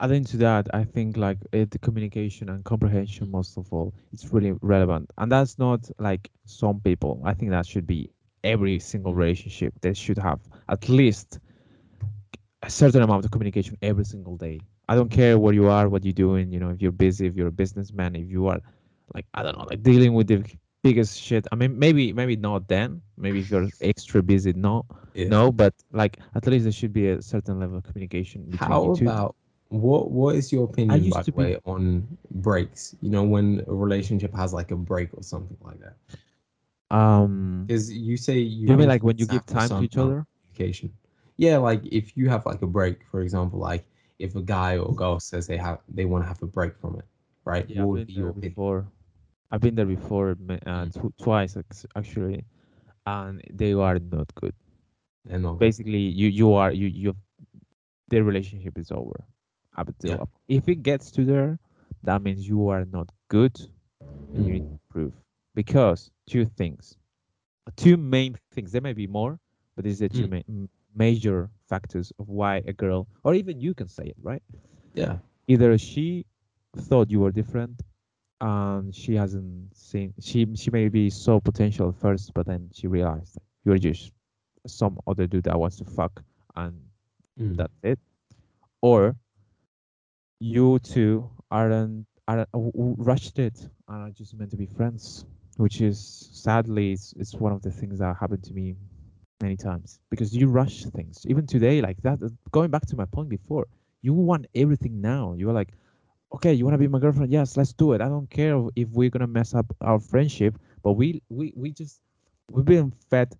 adding to that, I think like it, the communication and comprehension most of all, it's really relevant, and that's not like some people. I think that should be every single relationship. They should have at least a certain amount of communication every single day. I don't care where you are, what you're doing. You know, if you're busy, if you're a businessman, if you are like I don't know, like dealing with the biggest shit. I mean, maybe maybe not then. Maybe if you're extra busy, no, Yeah. no. But like at least there should be a certain level of communication between How you two. about what? What is your opinion, by the be- way, on breaks? You know, when a relationship has like a break or something like that. Um, Because you say you. you mean like when you give time to each other? Communication. Yeah, like if you have like a break, for example, like if a guy or girl says they have they want to have a break from it, right? Yeah, I've been be there before. I've been there before, uh, Mm. tw- twice actually, and they are not good. And all. Basically, you you are you you, the relationship is over. Up Yeah. if it gets to there, that means you are not good, and you need Mm. to improve. Because two things, two main things. There may be more, but these are two Mm. ma- m- major factors of why a girl, or even you can say it, right? Yeah. either she thought you were different and she hasn't seen she she may be so potential at first but then she realized you're just some other dude that wants to fuck and Mm. that's it or you two aren't aren't w- rushed it and are just meant to be friends which is sadly it's, it's one of the things that happened to me many times because you rush things. Even today like that uh, going back to my point before you want everything now. You're like okay you want to be my girlfriend? Yes let's do it. I don't care if we're gonna mess up our friendship but we we, we just we've been fed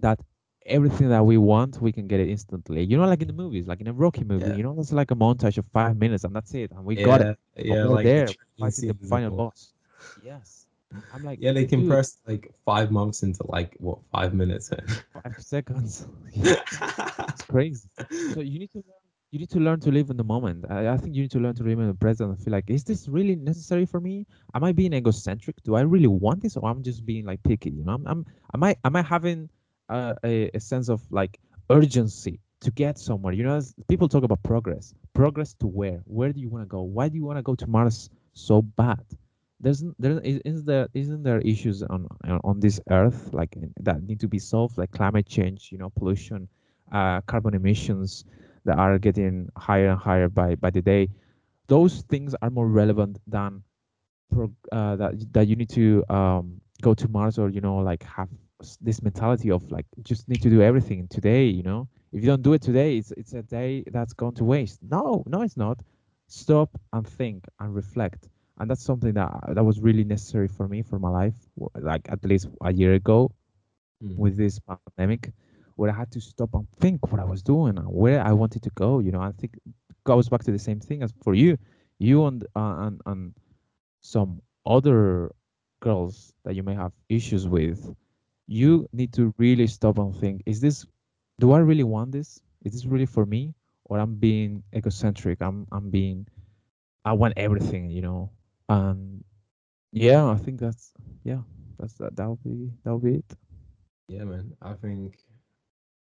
that everything that we want we can get it instantly. You know like in the movies like in a rocky movie Yeah. you know it's like a montage of five minutes and that's it and we got it. Yeah, yeah, we're like the there fighting the final boss. Yes i'm like Yeah, they compressed like five months into like what five minutes. five seconds. [laughs] [laughs] It's crazy. So you need to learn you need to learn to live in the moment. I, I think you need to learn to live in the present and feel like is this really necessary for me? Am i being egocentric? Do i really want this or i'm just being like picky you know? I'm, I'm am i am i having uh, a, a sense of like urgency to get somewhere? You know people talk about progress. Progress to where? Where do you want to go? Why do you want to go to mars so bad there's there is isn't there isn't there issues on on on this earth like that need to be solved like climate change you know pollution uh carbon emissions that are getting higher and higher by by the day those things are more relevant than pro, uh, that that you need to um, go to Mars or you know like have this mentality of like just need to do everything today. You know, if you don't do it today, it's it's a day that's gone to waste. No, no, it's not. Stop and think and reflect, and that's something that that was really necessary for me for my life. Like at least a year ago, mm. with this pandemic, where I had to stop and think what I was doing and where I wanted to go. You know, I think goes back to the same thing as for you. You and uh, and and some other girls that you may have issues with, you need to really stop and think: Is this? Do I really want this? Is this really for me? Or I'm being egocentric? I'm I'm being. I want everything, you know. And yeah, I think that's yeah, that's that. That'll be that'll be it. Yeah, man. I think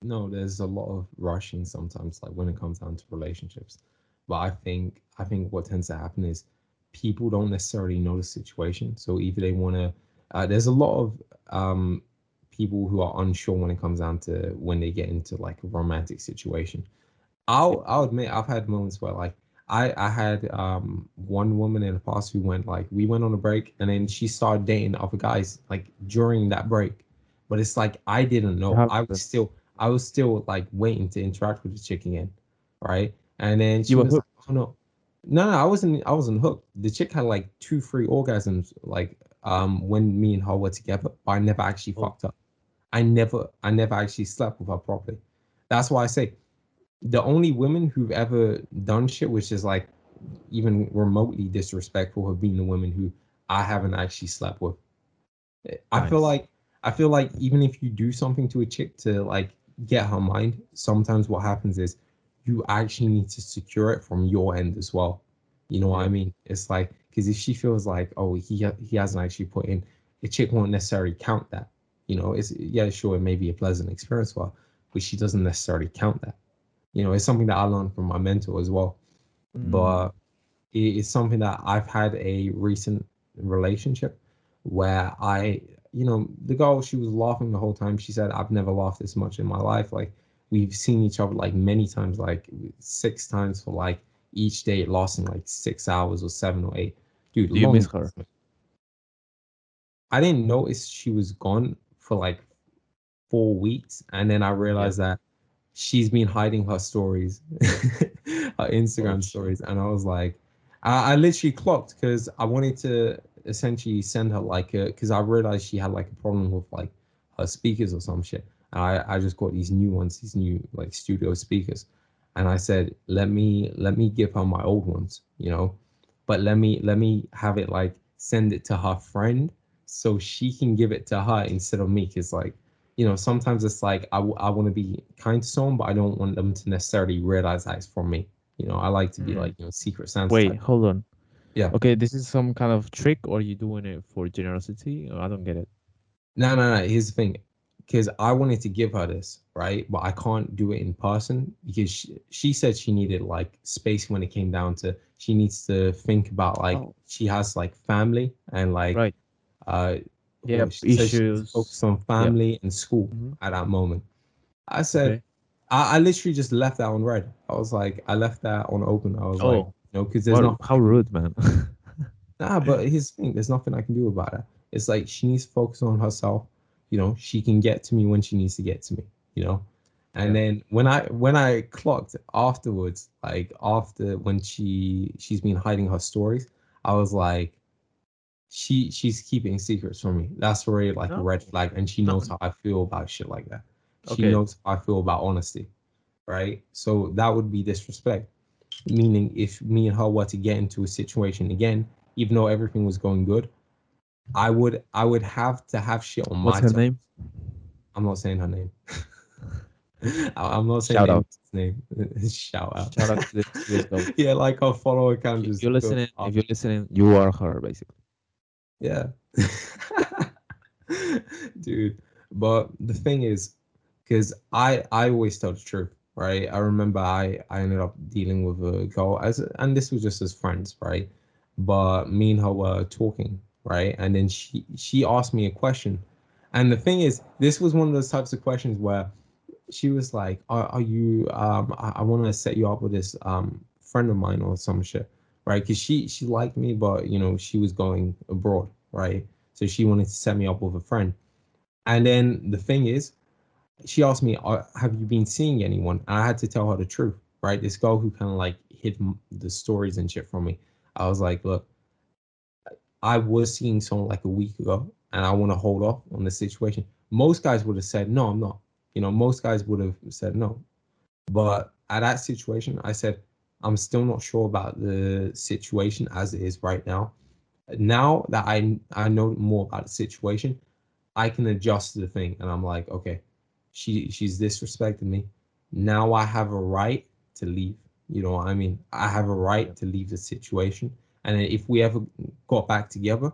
no, there's a lot of rushing sometimes, like when it comes down to relationships. But I think I think what tends to happen is people don't necessarily know the situation. So either they want to, uh, there's a lot of um, people who are unsure when it comes down to when they get into like a romantic situation. I'll I'll admit I've had moments where like I I had um one woman in the past who went like we went on a break and then she started dating other guys like during that break, but it's like I didn't know. I was still I was still like waiting to interact with the chick again, right? And then she you was like, oh no. No, no, I wasn't I wasn't hooked. The chick had like two, three orgasms like um when me and her were together, but I never actually oh. fucked up. I never I never actually slept with her properly. That's why I say the only women who've ever done shit which is like even remotely disrespectful have been the women who I haven't actually slept with. Nice. I feel like I feel like even if you do something to a chick to like get her mind, sometimes what happens is you actually need to secure it from your end as well. You know what I mean? It's like because if she feels like oh he he hasn't actually put in, a chick won't necessarily count that. You know, it's yeah sure it may be a pleasant experience for her, but she doesn't necessarily count that. You know, it's something that I learned from my mentor as well. Mm. But it's something that I've had a recent relationship where I, you know, the girl she was laughing the whole time. She said, "I've never laughed this much in my life." Like we've seen each other like many times, like six times for like each day it lasting like six hours or seven or eight. Dude, do you miss her? I didn't notice she was gone for like four weeks, and then I realized yeah. that she's been hiding her stories, [laughs] her Instagram oh, stories, and I was like, I, I literally clocked because I wanted to essentially send her like a because I realized she had like a problem with like her speakers or some shit. And I, I just got these new ones, these new like studio speakers. And I said, let me let me give her my old ones, you know, but let me let me have it like send it to her friend so she can give it to her instead of me. Cause like, you know, sometimes it's like I, I want to be kind to someone, but I don't want them to necessarily realize that it's from me. You know, I like to be mm. like, you know, secret Santa. Wait, type. hold on. Yeah. Okay, this is some kind of trick, or are you doing it for generosity? I don't get it. No, no, no. Here's the thing because I wanted to give her this, right? But I can't do it in person because she, she said she needed like space when it came down to she needs to think about like oh. she has like family and like right. uh yeah issues focus on family yep. and school mm-hmm. at that moment. I said okay. I, I literally just left that on read. I was like I left that on open. I was oh. like no because there's not how rude man. [laughs] nah, but here's the thing. There's nothing I can do about it. It's like she needs to focus on herself you know she can get to me when she needs to get to me you know and yeah. then when i when i clocked afterwards like after when she she's been hiding her stories i was like she she's keeping secrets from me that's already like no. a oh. red flag and she knows how i feel about shit like that she okay. knows how i feel about honesty right so that would be disrespect meaning if me and her were to get into a situation again even though everything was going good I would I would have to have shit on What's my. What's her name? I'm not saying her name. [laughs] I'm not saying Shout out. name. [laughs] Shout out. Shout out to this, to this [laughs] Yeah, like our follower account. If you're listening, if you're listening, you are her basically. Yeah. [laughs] Dude, but the thing is, because I I always tell the truth, right? I remember I I ended up dealing with a girl as and this was just as friends, right? But me and her were talking right? And then she she asked me a question, and the thing is, this was one of those types of questions where she was like, "Are, are you? Um, I, I want to set you up with this um friend of mine or some shit, right? Because she she liked me, but you know she was going abroad, right? So she wanted to set me up with a friend. And then the thing is, she asked me, uh, "Have you been seeing anyone?" And I had to tell her the truth, right? This girl who kind of like hid the stories and shit from me. I was like, "Look, I was seeing someone like a week ago, and I want to hold off on the situation." Most guys would have said, "No, I'm not." You know, most guys would have said no. But at that situation, I said, I'm still not sure about the situation as it is right now. Now that I I know more about the situation, I can adjust the thing, and I'm like, okay, she she's disrespected me. Now I have a right to leave. You know what I mean? I have a right to leave the situation. And if we ever got back together,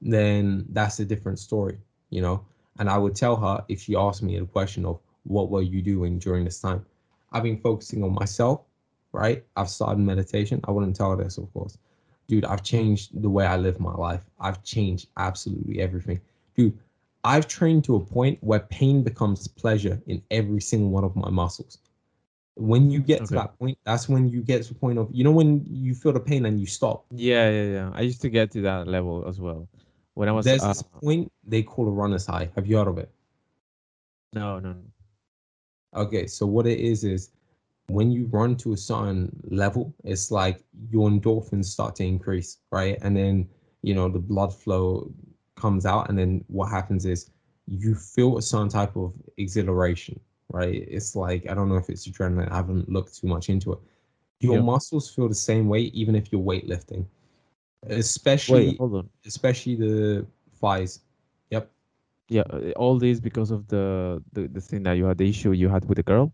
then that's a different story, you know. And I would tell her if she asked me a question of what were you doing during this time? I've been focusing on myself, right? I've started meditation. I wouldn't tell this, of course. Dude, I've changed the way I live my life. I've changed absolutely everything. Dude, I've trained to a point where pain becomes pleasure in every single one of my muscles. When you get okay. to that point, that's when you get to the point of you know when you feel the pain and you stop. Yeah, yeah, yeah. I used to get to that level as well. When I was there's uh, this point they call a runner's high. Have you heard of it? No, no. Okay, so what it is is when you run to a certain level, it's like your endorphins start to increase, right? And then you know the blood flow comes out, and then what happens is you feel a certain type of exhilaration, right? It's like I don't know if it's adrenaline. I haven't looked too much into it. Your yep. muscles feel the same way, even if you're weightlifting especially Wait, hold on. especially the thighs. Yep. Yeah, all this because of the, the the thing that you had the issue you had with the girl.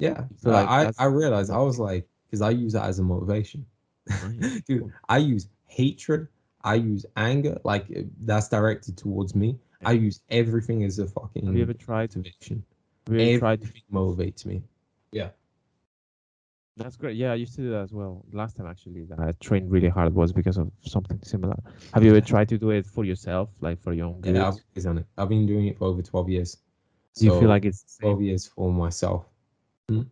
Yeah, so like I I realized I was like because I use that as a motivation, [laughs] dude. I use hatred. I use anger. Like that's directed towards me. I use everything as a fucking. Have you ever tried to? Have you ever tried to motivates me? Yeah. That's great. Yeah, I used to do that as well. Last time actually that I trained really hard was because of something similar. Have you ever tried to do it for yourself, like for your own good? Yeah, I've it. I've been doing it for over twelve years. Do you feel like it's twelve years for myself? Hmm?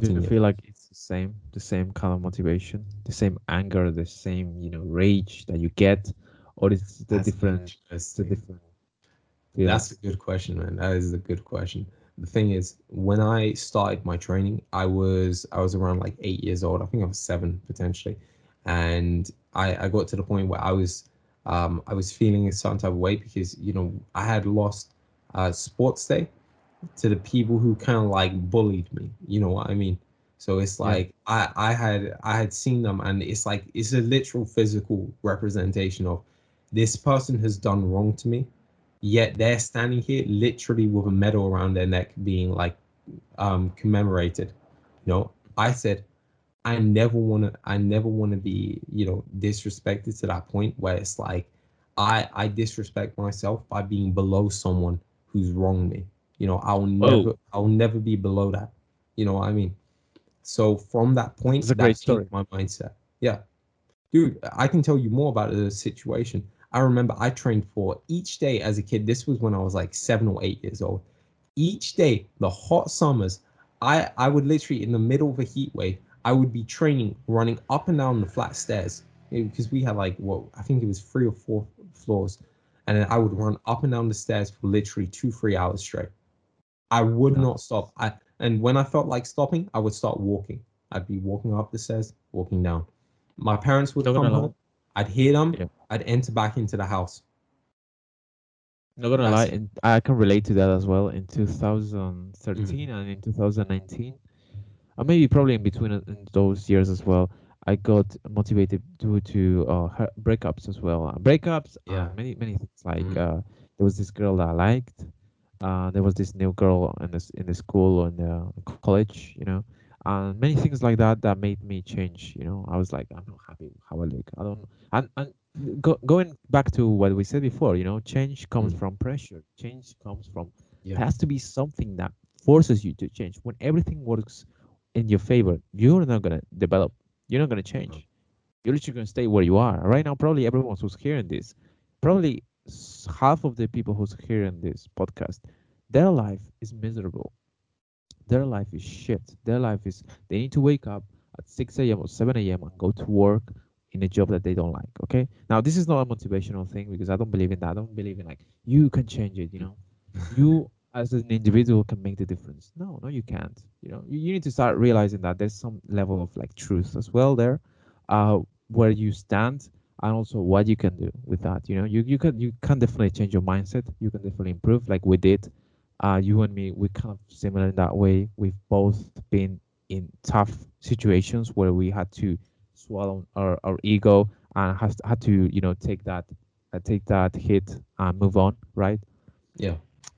Do you feel like it's the same, the same kind of motivation, the same anger, the same you know rage that you get, or is the That's different? The different. That's a good question, man. That is a good question the thing is when i started my training i was i was around like eight years old i think i was seven potentially and i i got to the point where i was um i was feeling a certain type of way because you know i had lost uh sports day to the people who kind of like bullied me you know what i mean? So it's like yeah. i i had i had seen them and it's like it's a literal physical representation of this person has done wrong to me yet they're standing here literally with a medal around their neck being like um commemorated you know? I said i never want to i never want to be you know disrespected to that point where it's like i i disrespect myself by being below someone who's wronged me you know i'll never i'll never be below that you know what i mean so from that point it's a great story my mindset yeah dude i can tell you more about the situation I remember I trained for each day as a kid. This was when I was like seven or eight years old. Each day, the hot summers, I, I would literally, in the middle of a heat wave, I would be training, running up and down the flat stairs because we had like, what, I think it was three or four floors. And then I would run up and down the stairs for literally two, three hours straight. I would not stop. I, and when I felt like stopping, I would start walking. I'd be walking up the stairs, walking down. My parents would come home. I'd hear them. Yeah. I'd enter back into the house. Not gonna That's lie, I can relate to that as well. In 2013 mm-hmm. and in 2019, or maybe probably in between in those years as well, I got motivated due to uh, breakups as well. Uh, breakups, uh, yeah, uh, many many things. Like mm-hmm. uh, there was this girl that I liked. Uh, there was this new girl in this in the school or in the college, you know, and many things like that that made me change. You know, I was like, I'm not happy how I look. I don't, and and go, going back to what we said before, you know, change comes mm. from pressure. Change comes from yeah. it has to be something that forces you to change. When everything works in your favor, you're not gonna develop. You're not gonna change. No. You're literally gonna stay where you are. Right now, probably everyone who's hearing this, probably half of the people who's hearing this podcast, their life is miserable. Their life is shit. Their life is they need to wake up at 6 a.m or 7 a.m and go to work in a job that they don't like okay? Now this is not a motivational thing because i don't believe in that. I don't believe in like you can change it you know? [laughs] You as an individual can make the difference. No no you can't you know? You, you need to start realizing that there's some level of like truth as well there uh where you stand and also what you can do with that you know? You, you can you can definitely change your mindset. You can definitely improve like we did uh you and me we kind of similar in that way. We've both been in tough situations where we had to swallow our, our ego and has had to you know take that uh, take that hit and move on right? Yeah.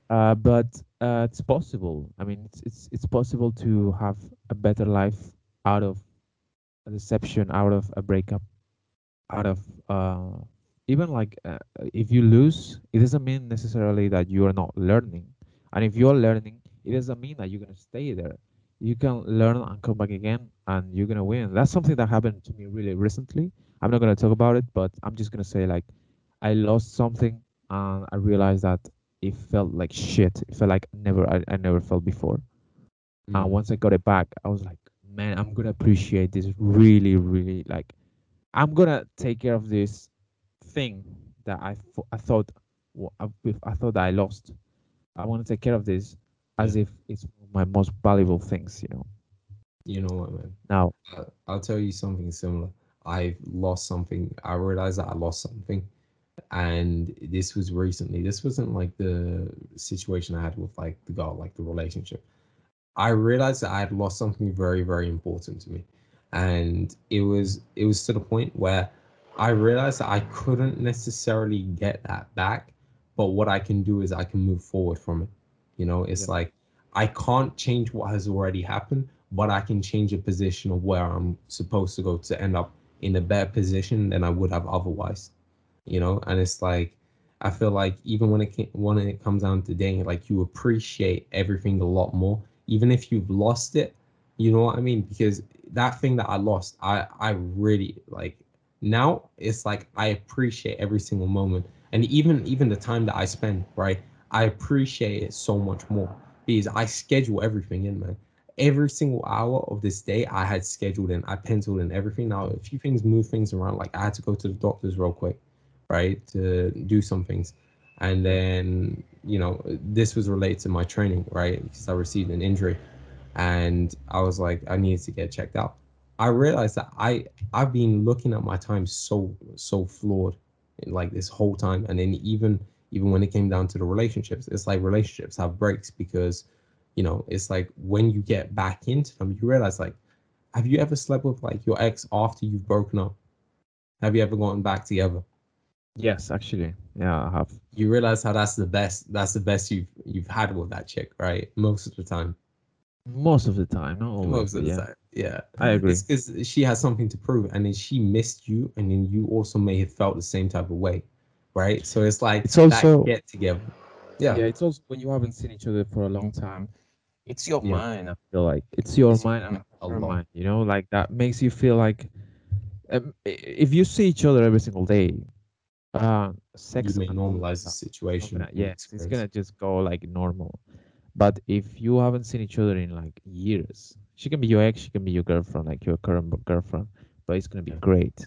uh, but uh, it's possible. I mean it's, it's it's possible to have a better life out of a deception out of a breakup out of uh, even like uh, if you lose it doesn't mean necessarily that you are not learning. And if you're learning it doesn't mean that you're going to stay there. You can learn and come back again and you're going to win that's something that happened to me really recently. I'm not going to talk about it but i'm just going to say like i lost something and i realized that it felt like shit. It felt like never i, I never felt before. And Mm. once i got it back i was like man i'm going to appreciate this really really like I'm gonna take care of this thing that I I thought I I thought I lost. I want to take care of this as Yeah. if it's my most valuable things. You know. You know what, man? Now, I'll tell you something similar. I've lost something. I realized that I lost something, and this was recently. This wasn't like the situation I had with like the girl, like the relationship. I realized that I had lost something very, very important to me. And it was it was to the point where I realized that I couldn't necessarily get that back, but what I can do is I can move forward from it. You know, yeah, it's like I can't change what has already happened, but I can change a position of where I'm supposed to go to end up in a better position than I would have otherwise. You know and it's like i feel like even when it ca- when it comes down to dating like you appreciate everything a lot more. Even if you've lost it you know what i mean? Because that thing that i lost i i really like now it's like i appreciate every single moment and even even the time that i spend right i appreciate it so much more because i schedule everything in man every single hour of this day i had scheduled in i penciled in everything now a few things move things around like i had to go to the doctors real quick right, to do some things. And then, you know, this was related to my training, right? Because I received an injury and I was like, I needed to get checked out. I realized that I I've been looking at my time so so flawed in like this whole time. And then even even when it came down to the relationships, it's like relationships have breaks because, you know, it's like when you get back into them, you realize like, have you ever slept with like your ex after you've broken up? Have you ever gotten back together? yes, actually, yeah, I have you realize how that's the best that's the best you've you've had with that chick right most of the time most of the time, not always, most of the yeah, time yeah I agree. it's because she has something to prove and then she missed you and then you also may have felt the same type of way right so it's like It's also get together yeah yeah, it's also when you haven't seen each other for a long time. It's your yeah mind. I feel like it's your it's mind and a her lot mind. You know, like that makes you feel like um, if you see each other every single day, uh, you sex may and all that normalize the stuff is not situation gonna. Yes, it's it's gonna just go like normal. But if you haven't seen each other in like years, she can be your ex, she can be your girlfriend, like your current girlfriend, but it's gonna be great.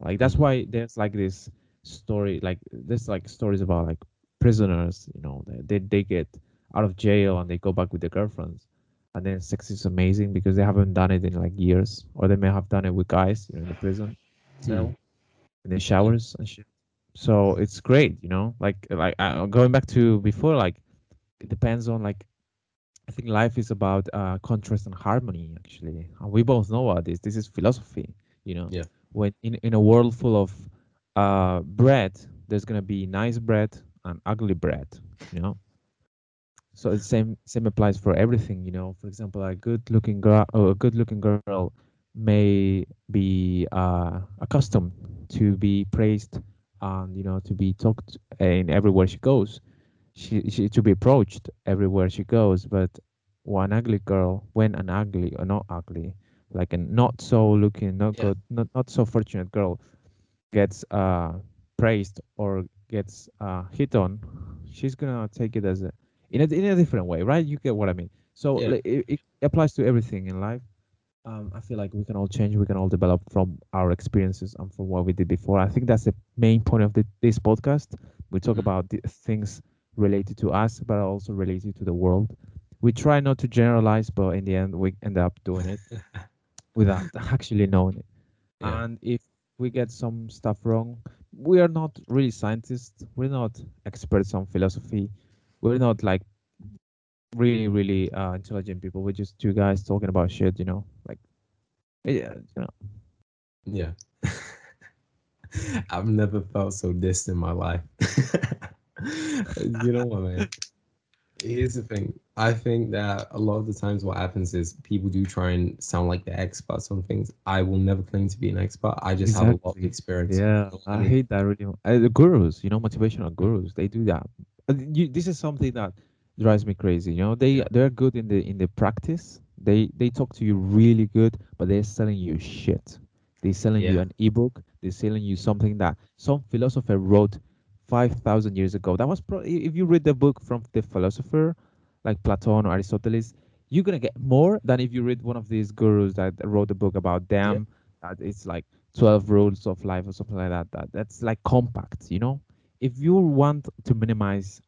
Like that's Mhm. why there's like this story, like there's like stories about like prisoners, you know, they they, get out of jail and they go back with their girlfriends, and then sex is amazing because they haven't done it in like years, or they may have done it with guys, you know, in the prison cell, in the showers and shit. So it's great, you know, like like uh, going back to before, like it depends on like I think life is about uh, contrast and harmony, actually. And we both know about this. This is philosophy, you know. yeah When in, in a world full of uh, bread, there's gonna be nice bread and ugly bread, you know. So the same same applies for everything, you know. For example, a good looking girl, or a good looking girl, may be uh, accustomed to be praised and you know to be talked in everywhere she goes she, she to be approached everywhere she goes but one ugly girl when an ugly or not ugly like a not so looking not yeah good not, not so fortunate girl gets uh praised or gets uh hit on she's gonna take it as a in a in a different way, right? You get what I mean. So Yeah. it, it applies to everything in life. Um, I feel like we can all change, we can all develop from our experiences and from what we did before. I think that's the main point of the, this podcast. We talk Mhm. about the things related to us, but also related to the world. We try not to generalize, but in the end, we end up doing it [laughs] without [laughs] actually knowing it. Yeah. And if we get some stuff wrong, we are not really scientists. We're not experts on philosophy. We're not like really, really uh, intelligent people. We're just two guys talking about shit, you know, like yeah, you know. Yeah. [laughs] I've never felt so dissed in my life. [laughs] you know what, man? Here's the thing. I think that a lot of the times what happens is people do try and sound like they're experts on things. I will never claim to be an expert. I just have a lot of experience. Yeah, You I hate that really. Uh, the gurus, you know, motivational gurus, they do that. Uh, You, this is something that drives me crazy. You know, they Yeah. they're good in the in the practice. They they talk to you really good, but they're selling you shit. They're selling you Yeah. an ebook. They're selling you something that some philosopher wrote five thousand years ago. That was pro- i- if you read the book from the philosopher, like Platon or Aristotle, you're gonna get more than if you read one of these gurus that wrote a book about them. That it's like 12 rules of life or something like that that that's like compact you know if you want to minimize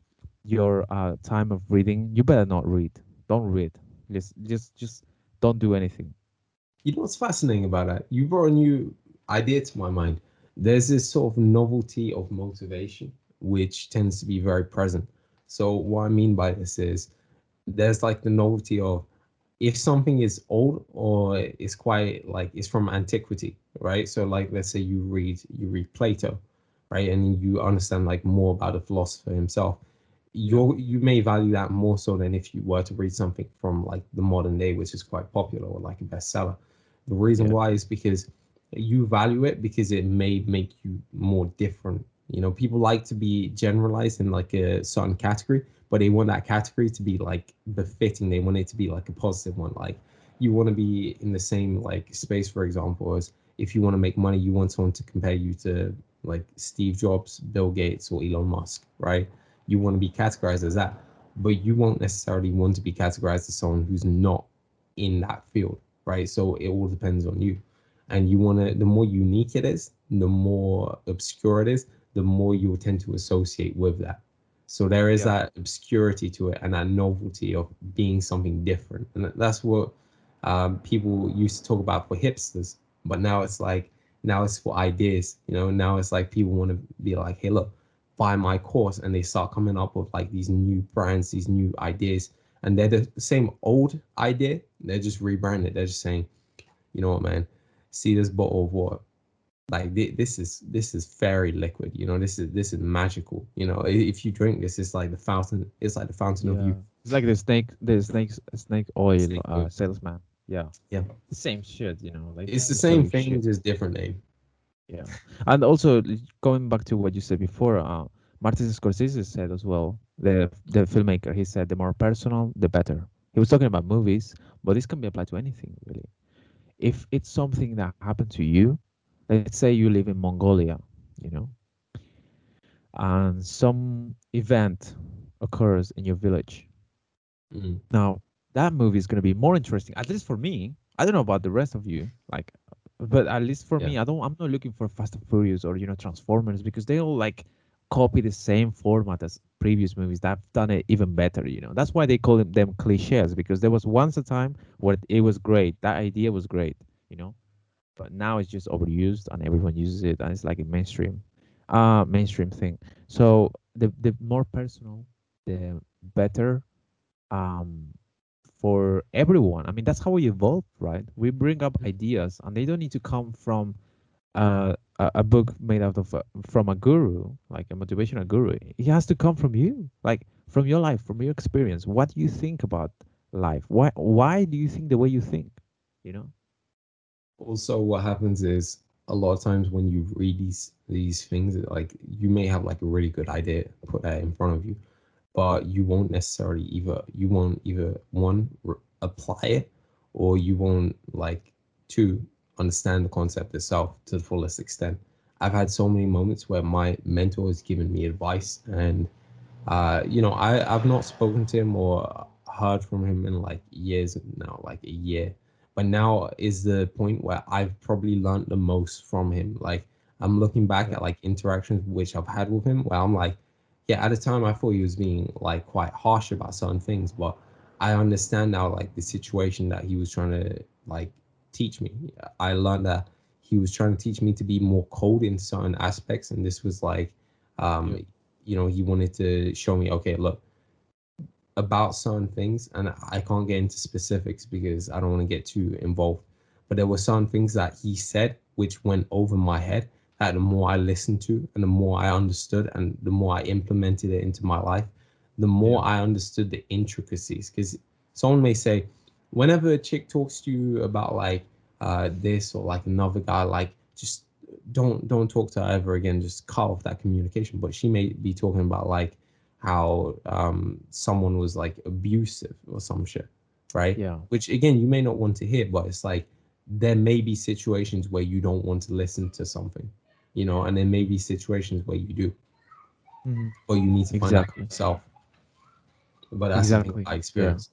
your uh, time of reading you better not read don't read just just just don't do anything You know what's fascinating about that? You brought a new idea to my mind. There's this sort of novelty of motivation, which tends to be very present. So, what I mean by this is there's like the novelty of if something is old or is quite like it's from antiquity, right? So, like, let's say you read you read Plato, right, and you understand like more about the philosopher himself. You're you may value that more so than if you were to read something from like the modern day, which is quite popular or like a bestseller. The reason Yeah. why is because you value it because it may make you more different. You know, people like to be generalized in like a certain category, but they want that category to be like befitting. They want it to be like a positive one. Like you want to be in the same like space, for example, as if you want to make money, you want someone to compare you to like Steve Jobs, Bill Gates, or Elon Musk, right? You want to be categorized as that, but you won't necessarily want to be categorized as someone who's not in that field, right? So it all depends on you. And you want to, the more unique it is, the more obscure it is, the more you will tend to associate with that. So there is Yeah. that obscurity to it and that novelty of being something different. And that's what um, people used to talk about for hipsters. But now it's like, now it's for ideas, you know, now it's like people want to be like, hey, look, buy my course. And they start coming up with like these new brands, these new ideas. And they're the same old idea. They're just rebranded. They're just saying, you know what, man, see this bottle of water. Like thi- this is this is fairy liquid, you know. This is this is magical, you know. If you drink this, it's like the fountain. It's like the fountain of yeah youth. it's like the snake the snake snake oil Snake uh, salesman yeah Yeah. the same shit you know like It's the same you thing, just different name. Yeah, and also going back to what you said before, uh, Martin Scorsese said as well, the the filmmaker, he said the more personal, the better. He was talking about movies, but this can be applied to anything really. If it's something that happened to you, let's say you live in Mongolia, you know, and some event occurs in your village. Mm. Now, that movie is going to be more interesting, at least for me. I don't know about the rest of you, like, but at least for Yeah. me, I don't. I'm not looking for Fast and Furious or you know Transformers because they all like copy the same format as previous movies that have done it even better. You know, that's why they call them, cliches because there was once a time where it was great. That idea was great. You know, but now it's just overused and everyone uses it and it's like a mainstream, uh, mainstream thing. So the the more personal, the better um for everyone. I mean, that's how we evolve, right? We bring up ideas, and they don't need to come from uh, a, book made out of from a guru, like a motivational guru. It has to come from you, like from your life, from your experience. What do you think about life? Why why do you think the way you think? You know? Also, what happens is a lot of times when you read these these things, like you may have like a really good idea, put that in front of you, but you won't necessarily either you won't either one r- apply it or you won't like two understand the concept itself to the fullest extent. I've had so many moments where my mentor has given me advice and Uh, you know, I I've not spoken to him or heard from him in like years now, like a year. But now is the point where I've probably learned the most from him. Like I'm looking back at like interactions which I've had with him where I'm like, yeah, at the time I thought he was being like quite harsh about certain things, but I understand now like the situation that he was trying to like teach me. I learned that he was trying to teach me to be more cold in certain aspects, and this was like, um, yeah. you know, he wanted to show me, okay, look, about certain things, and I can't get into specifics because I don't want to get too involved. But there were certain things that he said which went over my head. That the more I listened to, and the more I understood, and the more I implemented it into my life, the more yeah. I understood the intricacies. Because someone may say, whenever a chick talks to you about like uh, this or like another guy, like just don't don't talk to her ever again. Just cut off that communication. But she may be talking about like how um, someone was like abusive or some shit, right? Yeah. Which again, you may not want to hear, but it's like there may be situations where you don't want to listen to something, you know, and there may be situations where you do, mm-hmm. or you need to find exactly. out yourself. But that's exactly. I experience.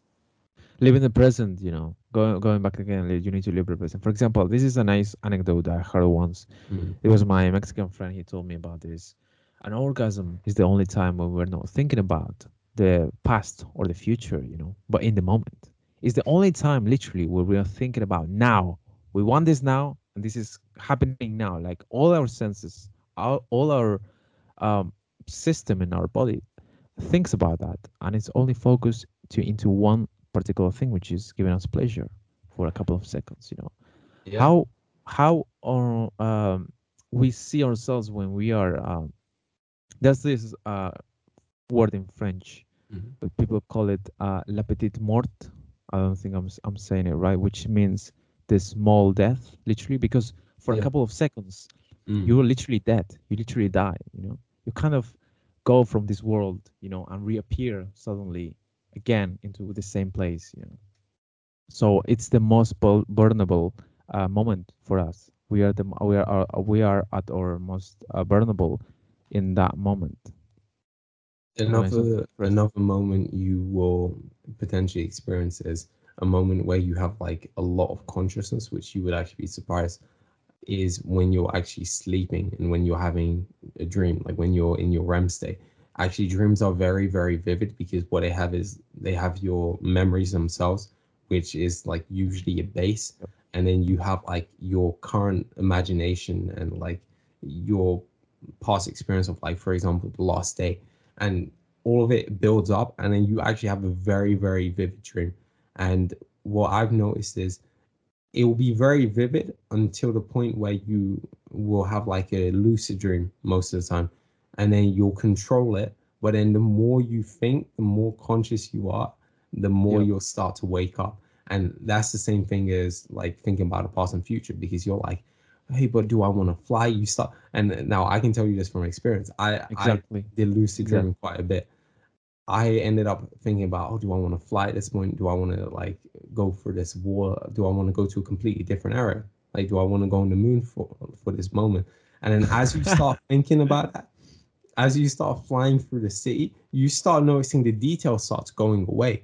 Live in the present, you know. Going going back again, you need to live the present. For example, this is a nice anecdote I heard once. Mm-hmm. It was my Mexican friend. He told me about this. An orgasm is the only time when we're not thinking about the past or the future, you know, but in the moment. It's the only time, literally, where we are thinking about now. We want this now, and this is happening now. Like all our senses, all, all our um, system in our body thinks about that, and it's only focused to into one particular thing, which is giving us pleasure for a couple of seconds. You know, yeah. how how our, um, we see ourselves when we are um, there's this uh, word in French, mm-hmm. but people call it uh, la petite mort. I don't think I'm I'm saying it right, which means the small death, literally, because for yeah. a couple of seconds, mm. you're literally dead. You literally die. You know, you kind of go from this world, you know, and reappear suddenly again into the same place. You know, so it's the most vulnerable uh, moment for us. We are the we are we are at our most uh, vulnerable in that moment. Another another moment you will potentially experience is a moment where you have like a lot of consciousness, which you would actually be surprised is when you're actually sleeping and when you're having a dream, like when you're in your REM state. Actually, dreams are very, very vivid because what they have is they have your memories themselves, which is like usually a base, and then you have like your current imagination and like your past experience of like for example the last day. And all of it builds up and then you actually have a very very vivid dream. And what i've noticed is it will be very vivid until the point where you will have like a lucid dream most of the time and then you'll control it but then the more you think the more conscious you are the more you'll start to wake up and that's the same thing as like thinking about the past and future because you're like hey, but do I want to fly? You start, and now I can tell you this from experience. I exactly I did lucid dreaming exactly. quite a bit. I ended up thinking about, oh, do I want to fly at this point? Do I want to like go for this war? Do I want to go to a completely different area? Like, do I want to go on the moon for for this moment? And then as you [laughs] start thinking about that, as you start flying through the city, you start noticing the details starts going away.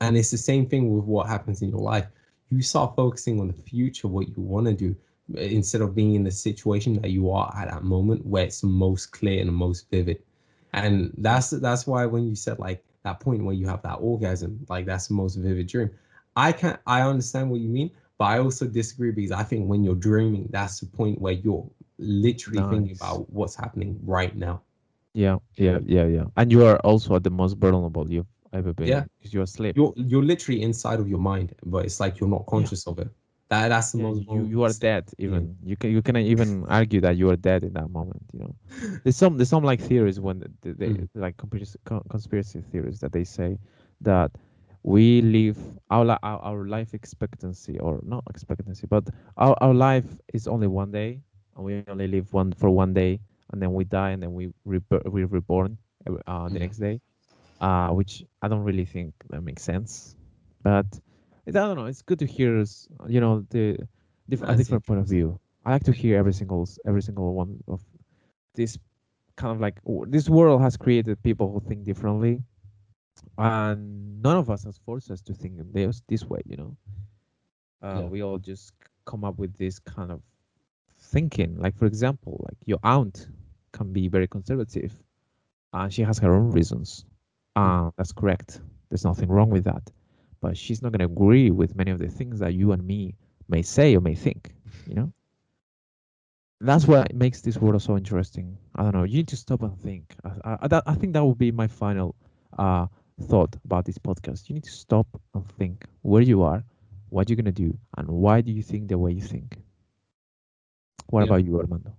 And it's the same thing with what happens in your life. You start focusing on the future, what you want to do, instead of being in the situation that you are at that moment where it's most clear and most vivid and that's that's why when you said like that point where you have that orgasm like that's the most vivid dream i can i understand what you mean but i also disagree because i think when you're dreaming that's the point where you're literally nice. thinking about what's happening right now yeah yeah yeah yeah and you are also at the most vulnerable you've ever been yeah because you're asleep you're you're literally inside of your mind but it's like you're not conscious yeah. of it that that's the yeah, most. You you are dead. Even yeah. you can you cannot even argue that you are dead in that moment. You know, [laughs] there's some there's some like theories when they, they mm. like conspiracy conspiracy theories that they say that we live our, our our life expectancy or not expectancy, but our our life is only one day, we only live one for one day, and then we die, and then we re- we reborn uh, the mm. next day, uh, which I don't really think that makes sense, but I don't know. It's good to hear, you know, the diff- a different point of view. I like to hear every single every single one of this kind of like this world has created people who think differently, and none of us has forced us to think this this way. You know, uh, yeah. we all just come up with this kind of thinking. Like for example, like your aunt can be very conservative, and she has her own reasons. Uh, that's correct. There's nothing wrong with that, but she's not going to agree with many of the things that you and me may say or may think. You know that's what makes this world so interesting. I don't know. You need to stop and think. I, I, that, I think that would be my final uh, thought about this podcast. You need to stop and think where you are, what you're gonna do, and why do you think the way you think. What yeah. about you, Armando?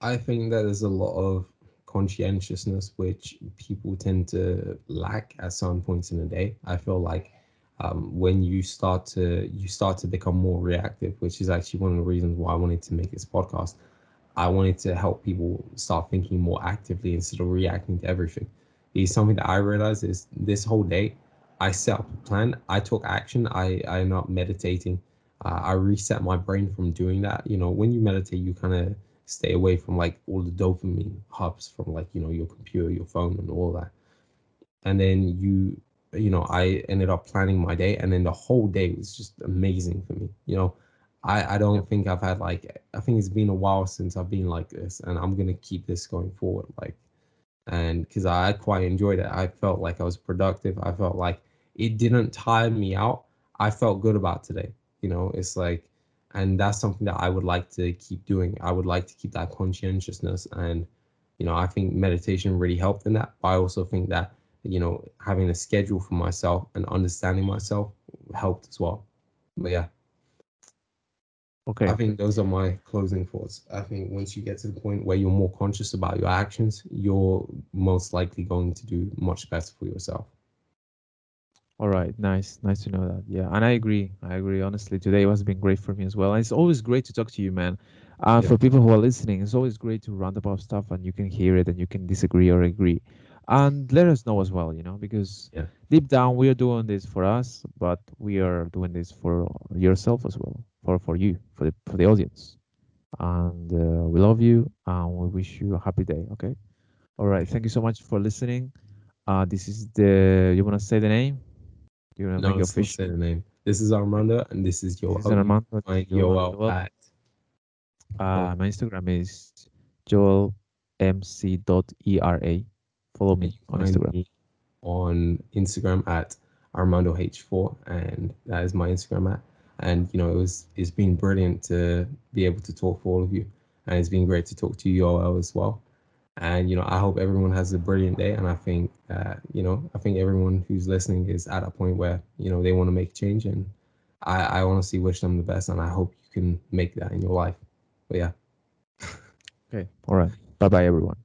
I think that there's a lot of conscientiousness which people tend to lack at some points in the day. I feel like um, when you start to you start to become more reactive, which is actually one of the reasons why I wanted to make this podcast. I wanted to help people start thinking more actively instead of reacting to everything. It's something that I realized is this whole day, I set up a plan, I took action, I I'm not meditating. Uh, I reset my brain from doing that. You know, when you meditate, you kind of stay away from like all the dopamine hubs from like you know your computer, your phone, and all that. And then you you know, I ended up planning my day, and then the whole day was just amazing for me. You know, I I don't think I've had like I think it's been a while since I've been like this, and I'm gonna keep this going forward. Like, and because I quite enjoyed it, I felt like I was productive. I felt like it didn't tire me out. I felt good about today. You know, it's like, and that's something that I would like to keep doing. I would like to keep that conscientiousness, and you know, I think meditation really helped in that. But I also think that you know, having a schedule for myself and understanding myself helped as well. But yeah. Okay. I think those are my closing thoughts. I think once you get to the point where you're more conscious about your actions, you're most likely going to do much better for yourself. All right, nice, nice to know that. Yeah, and I agree. I agree. Honestly, today has been great for me as well. And it's always great to talk to you, man. Uh, yeah. For people who are listening, it's always great to round about stuff and you can hear it and you can disagree or agree and let us know as well you know because yeah. deep down we are doing this for us but we are doing this for yourself as well for for you for the for the audience and uh, we love you and we wish you a happy day okay all right thank you so much for listening uh this is the you want to say the name you want to no, make your say the name this is armando and this is your armando my joel at uh, my instagram is joel mc.era Follow me on Instagram. Me on Instagram at Armando H4, and that is my Instagram at. And you know, it was it's been brilliant to be able to talk for all of you, and it's been great to talk to you all as well. And you know, I hope everyone has a brilliant day. And I think, uh, you know, I think everyone who's listening is at a point where you know they want to make change, and I, I honestly wish them the best, and I hope you can make that in your life. But yeah. okay. All right. Bye bye, everyone.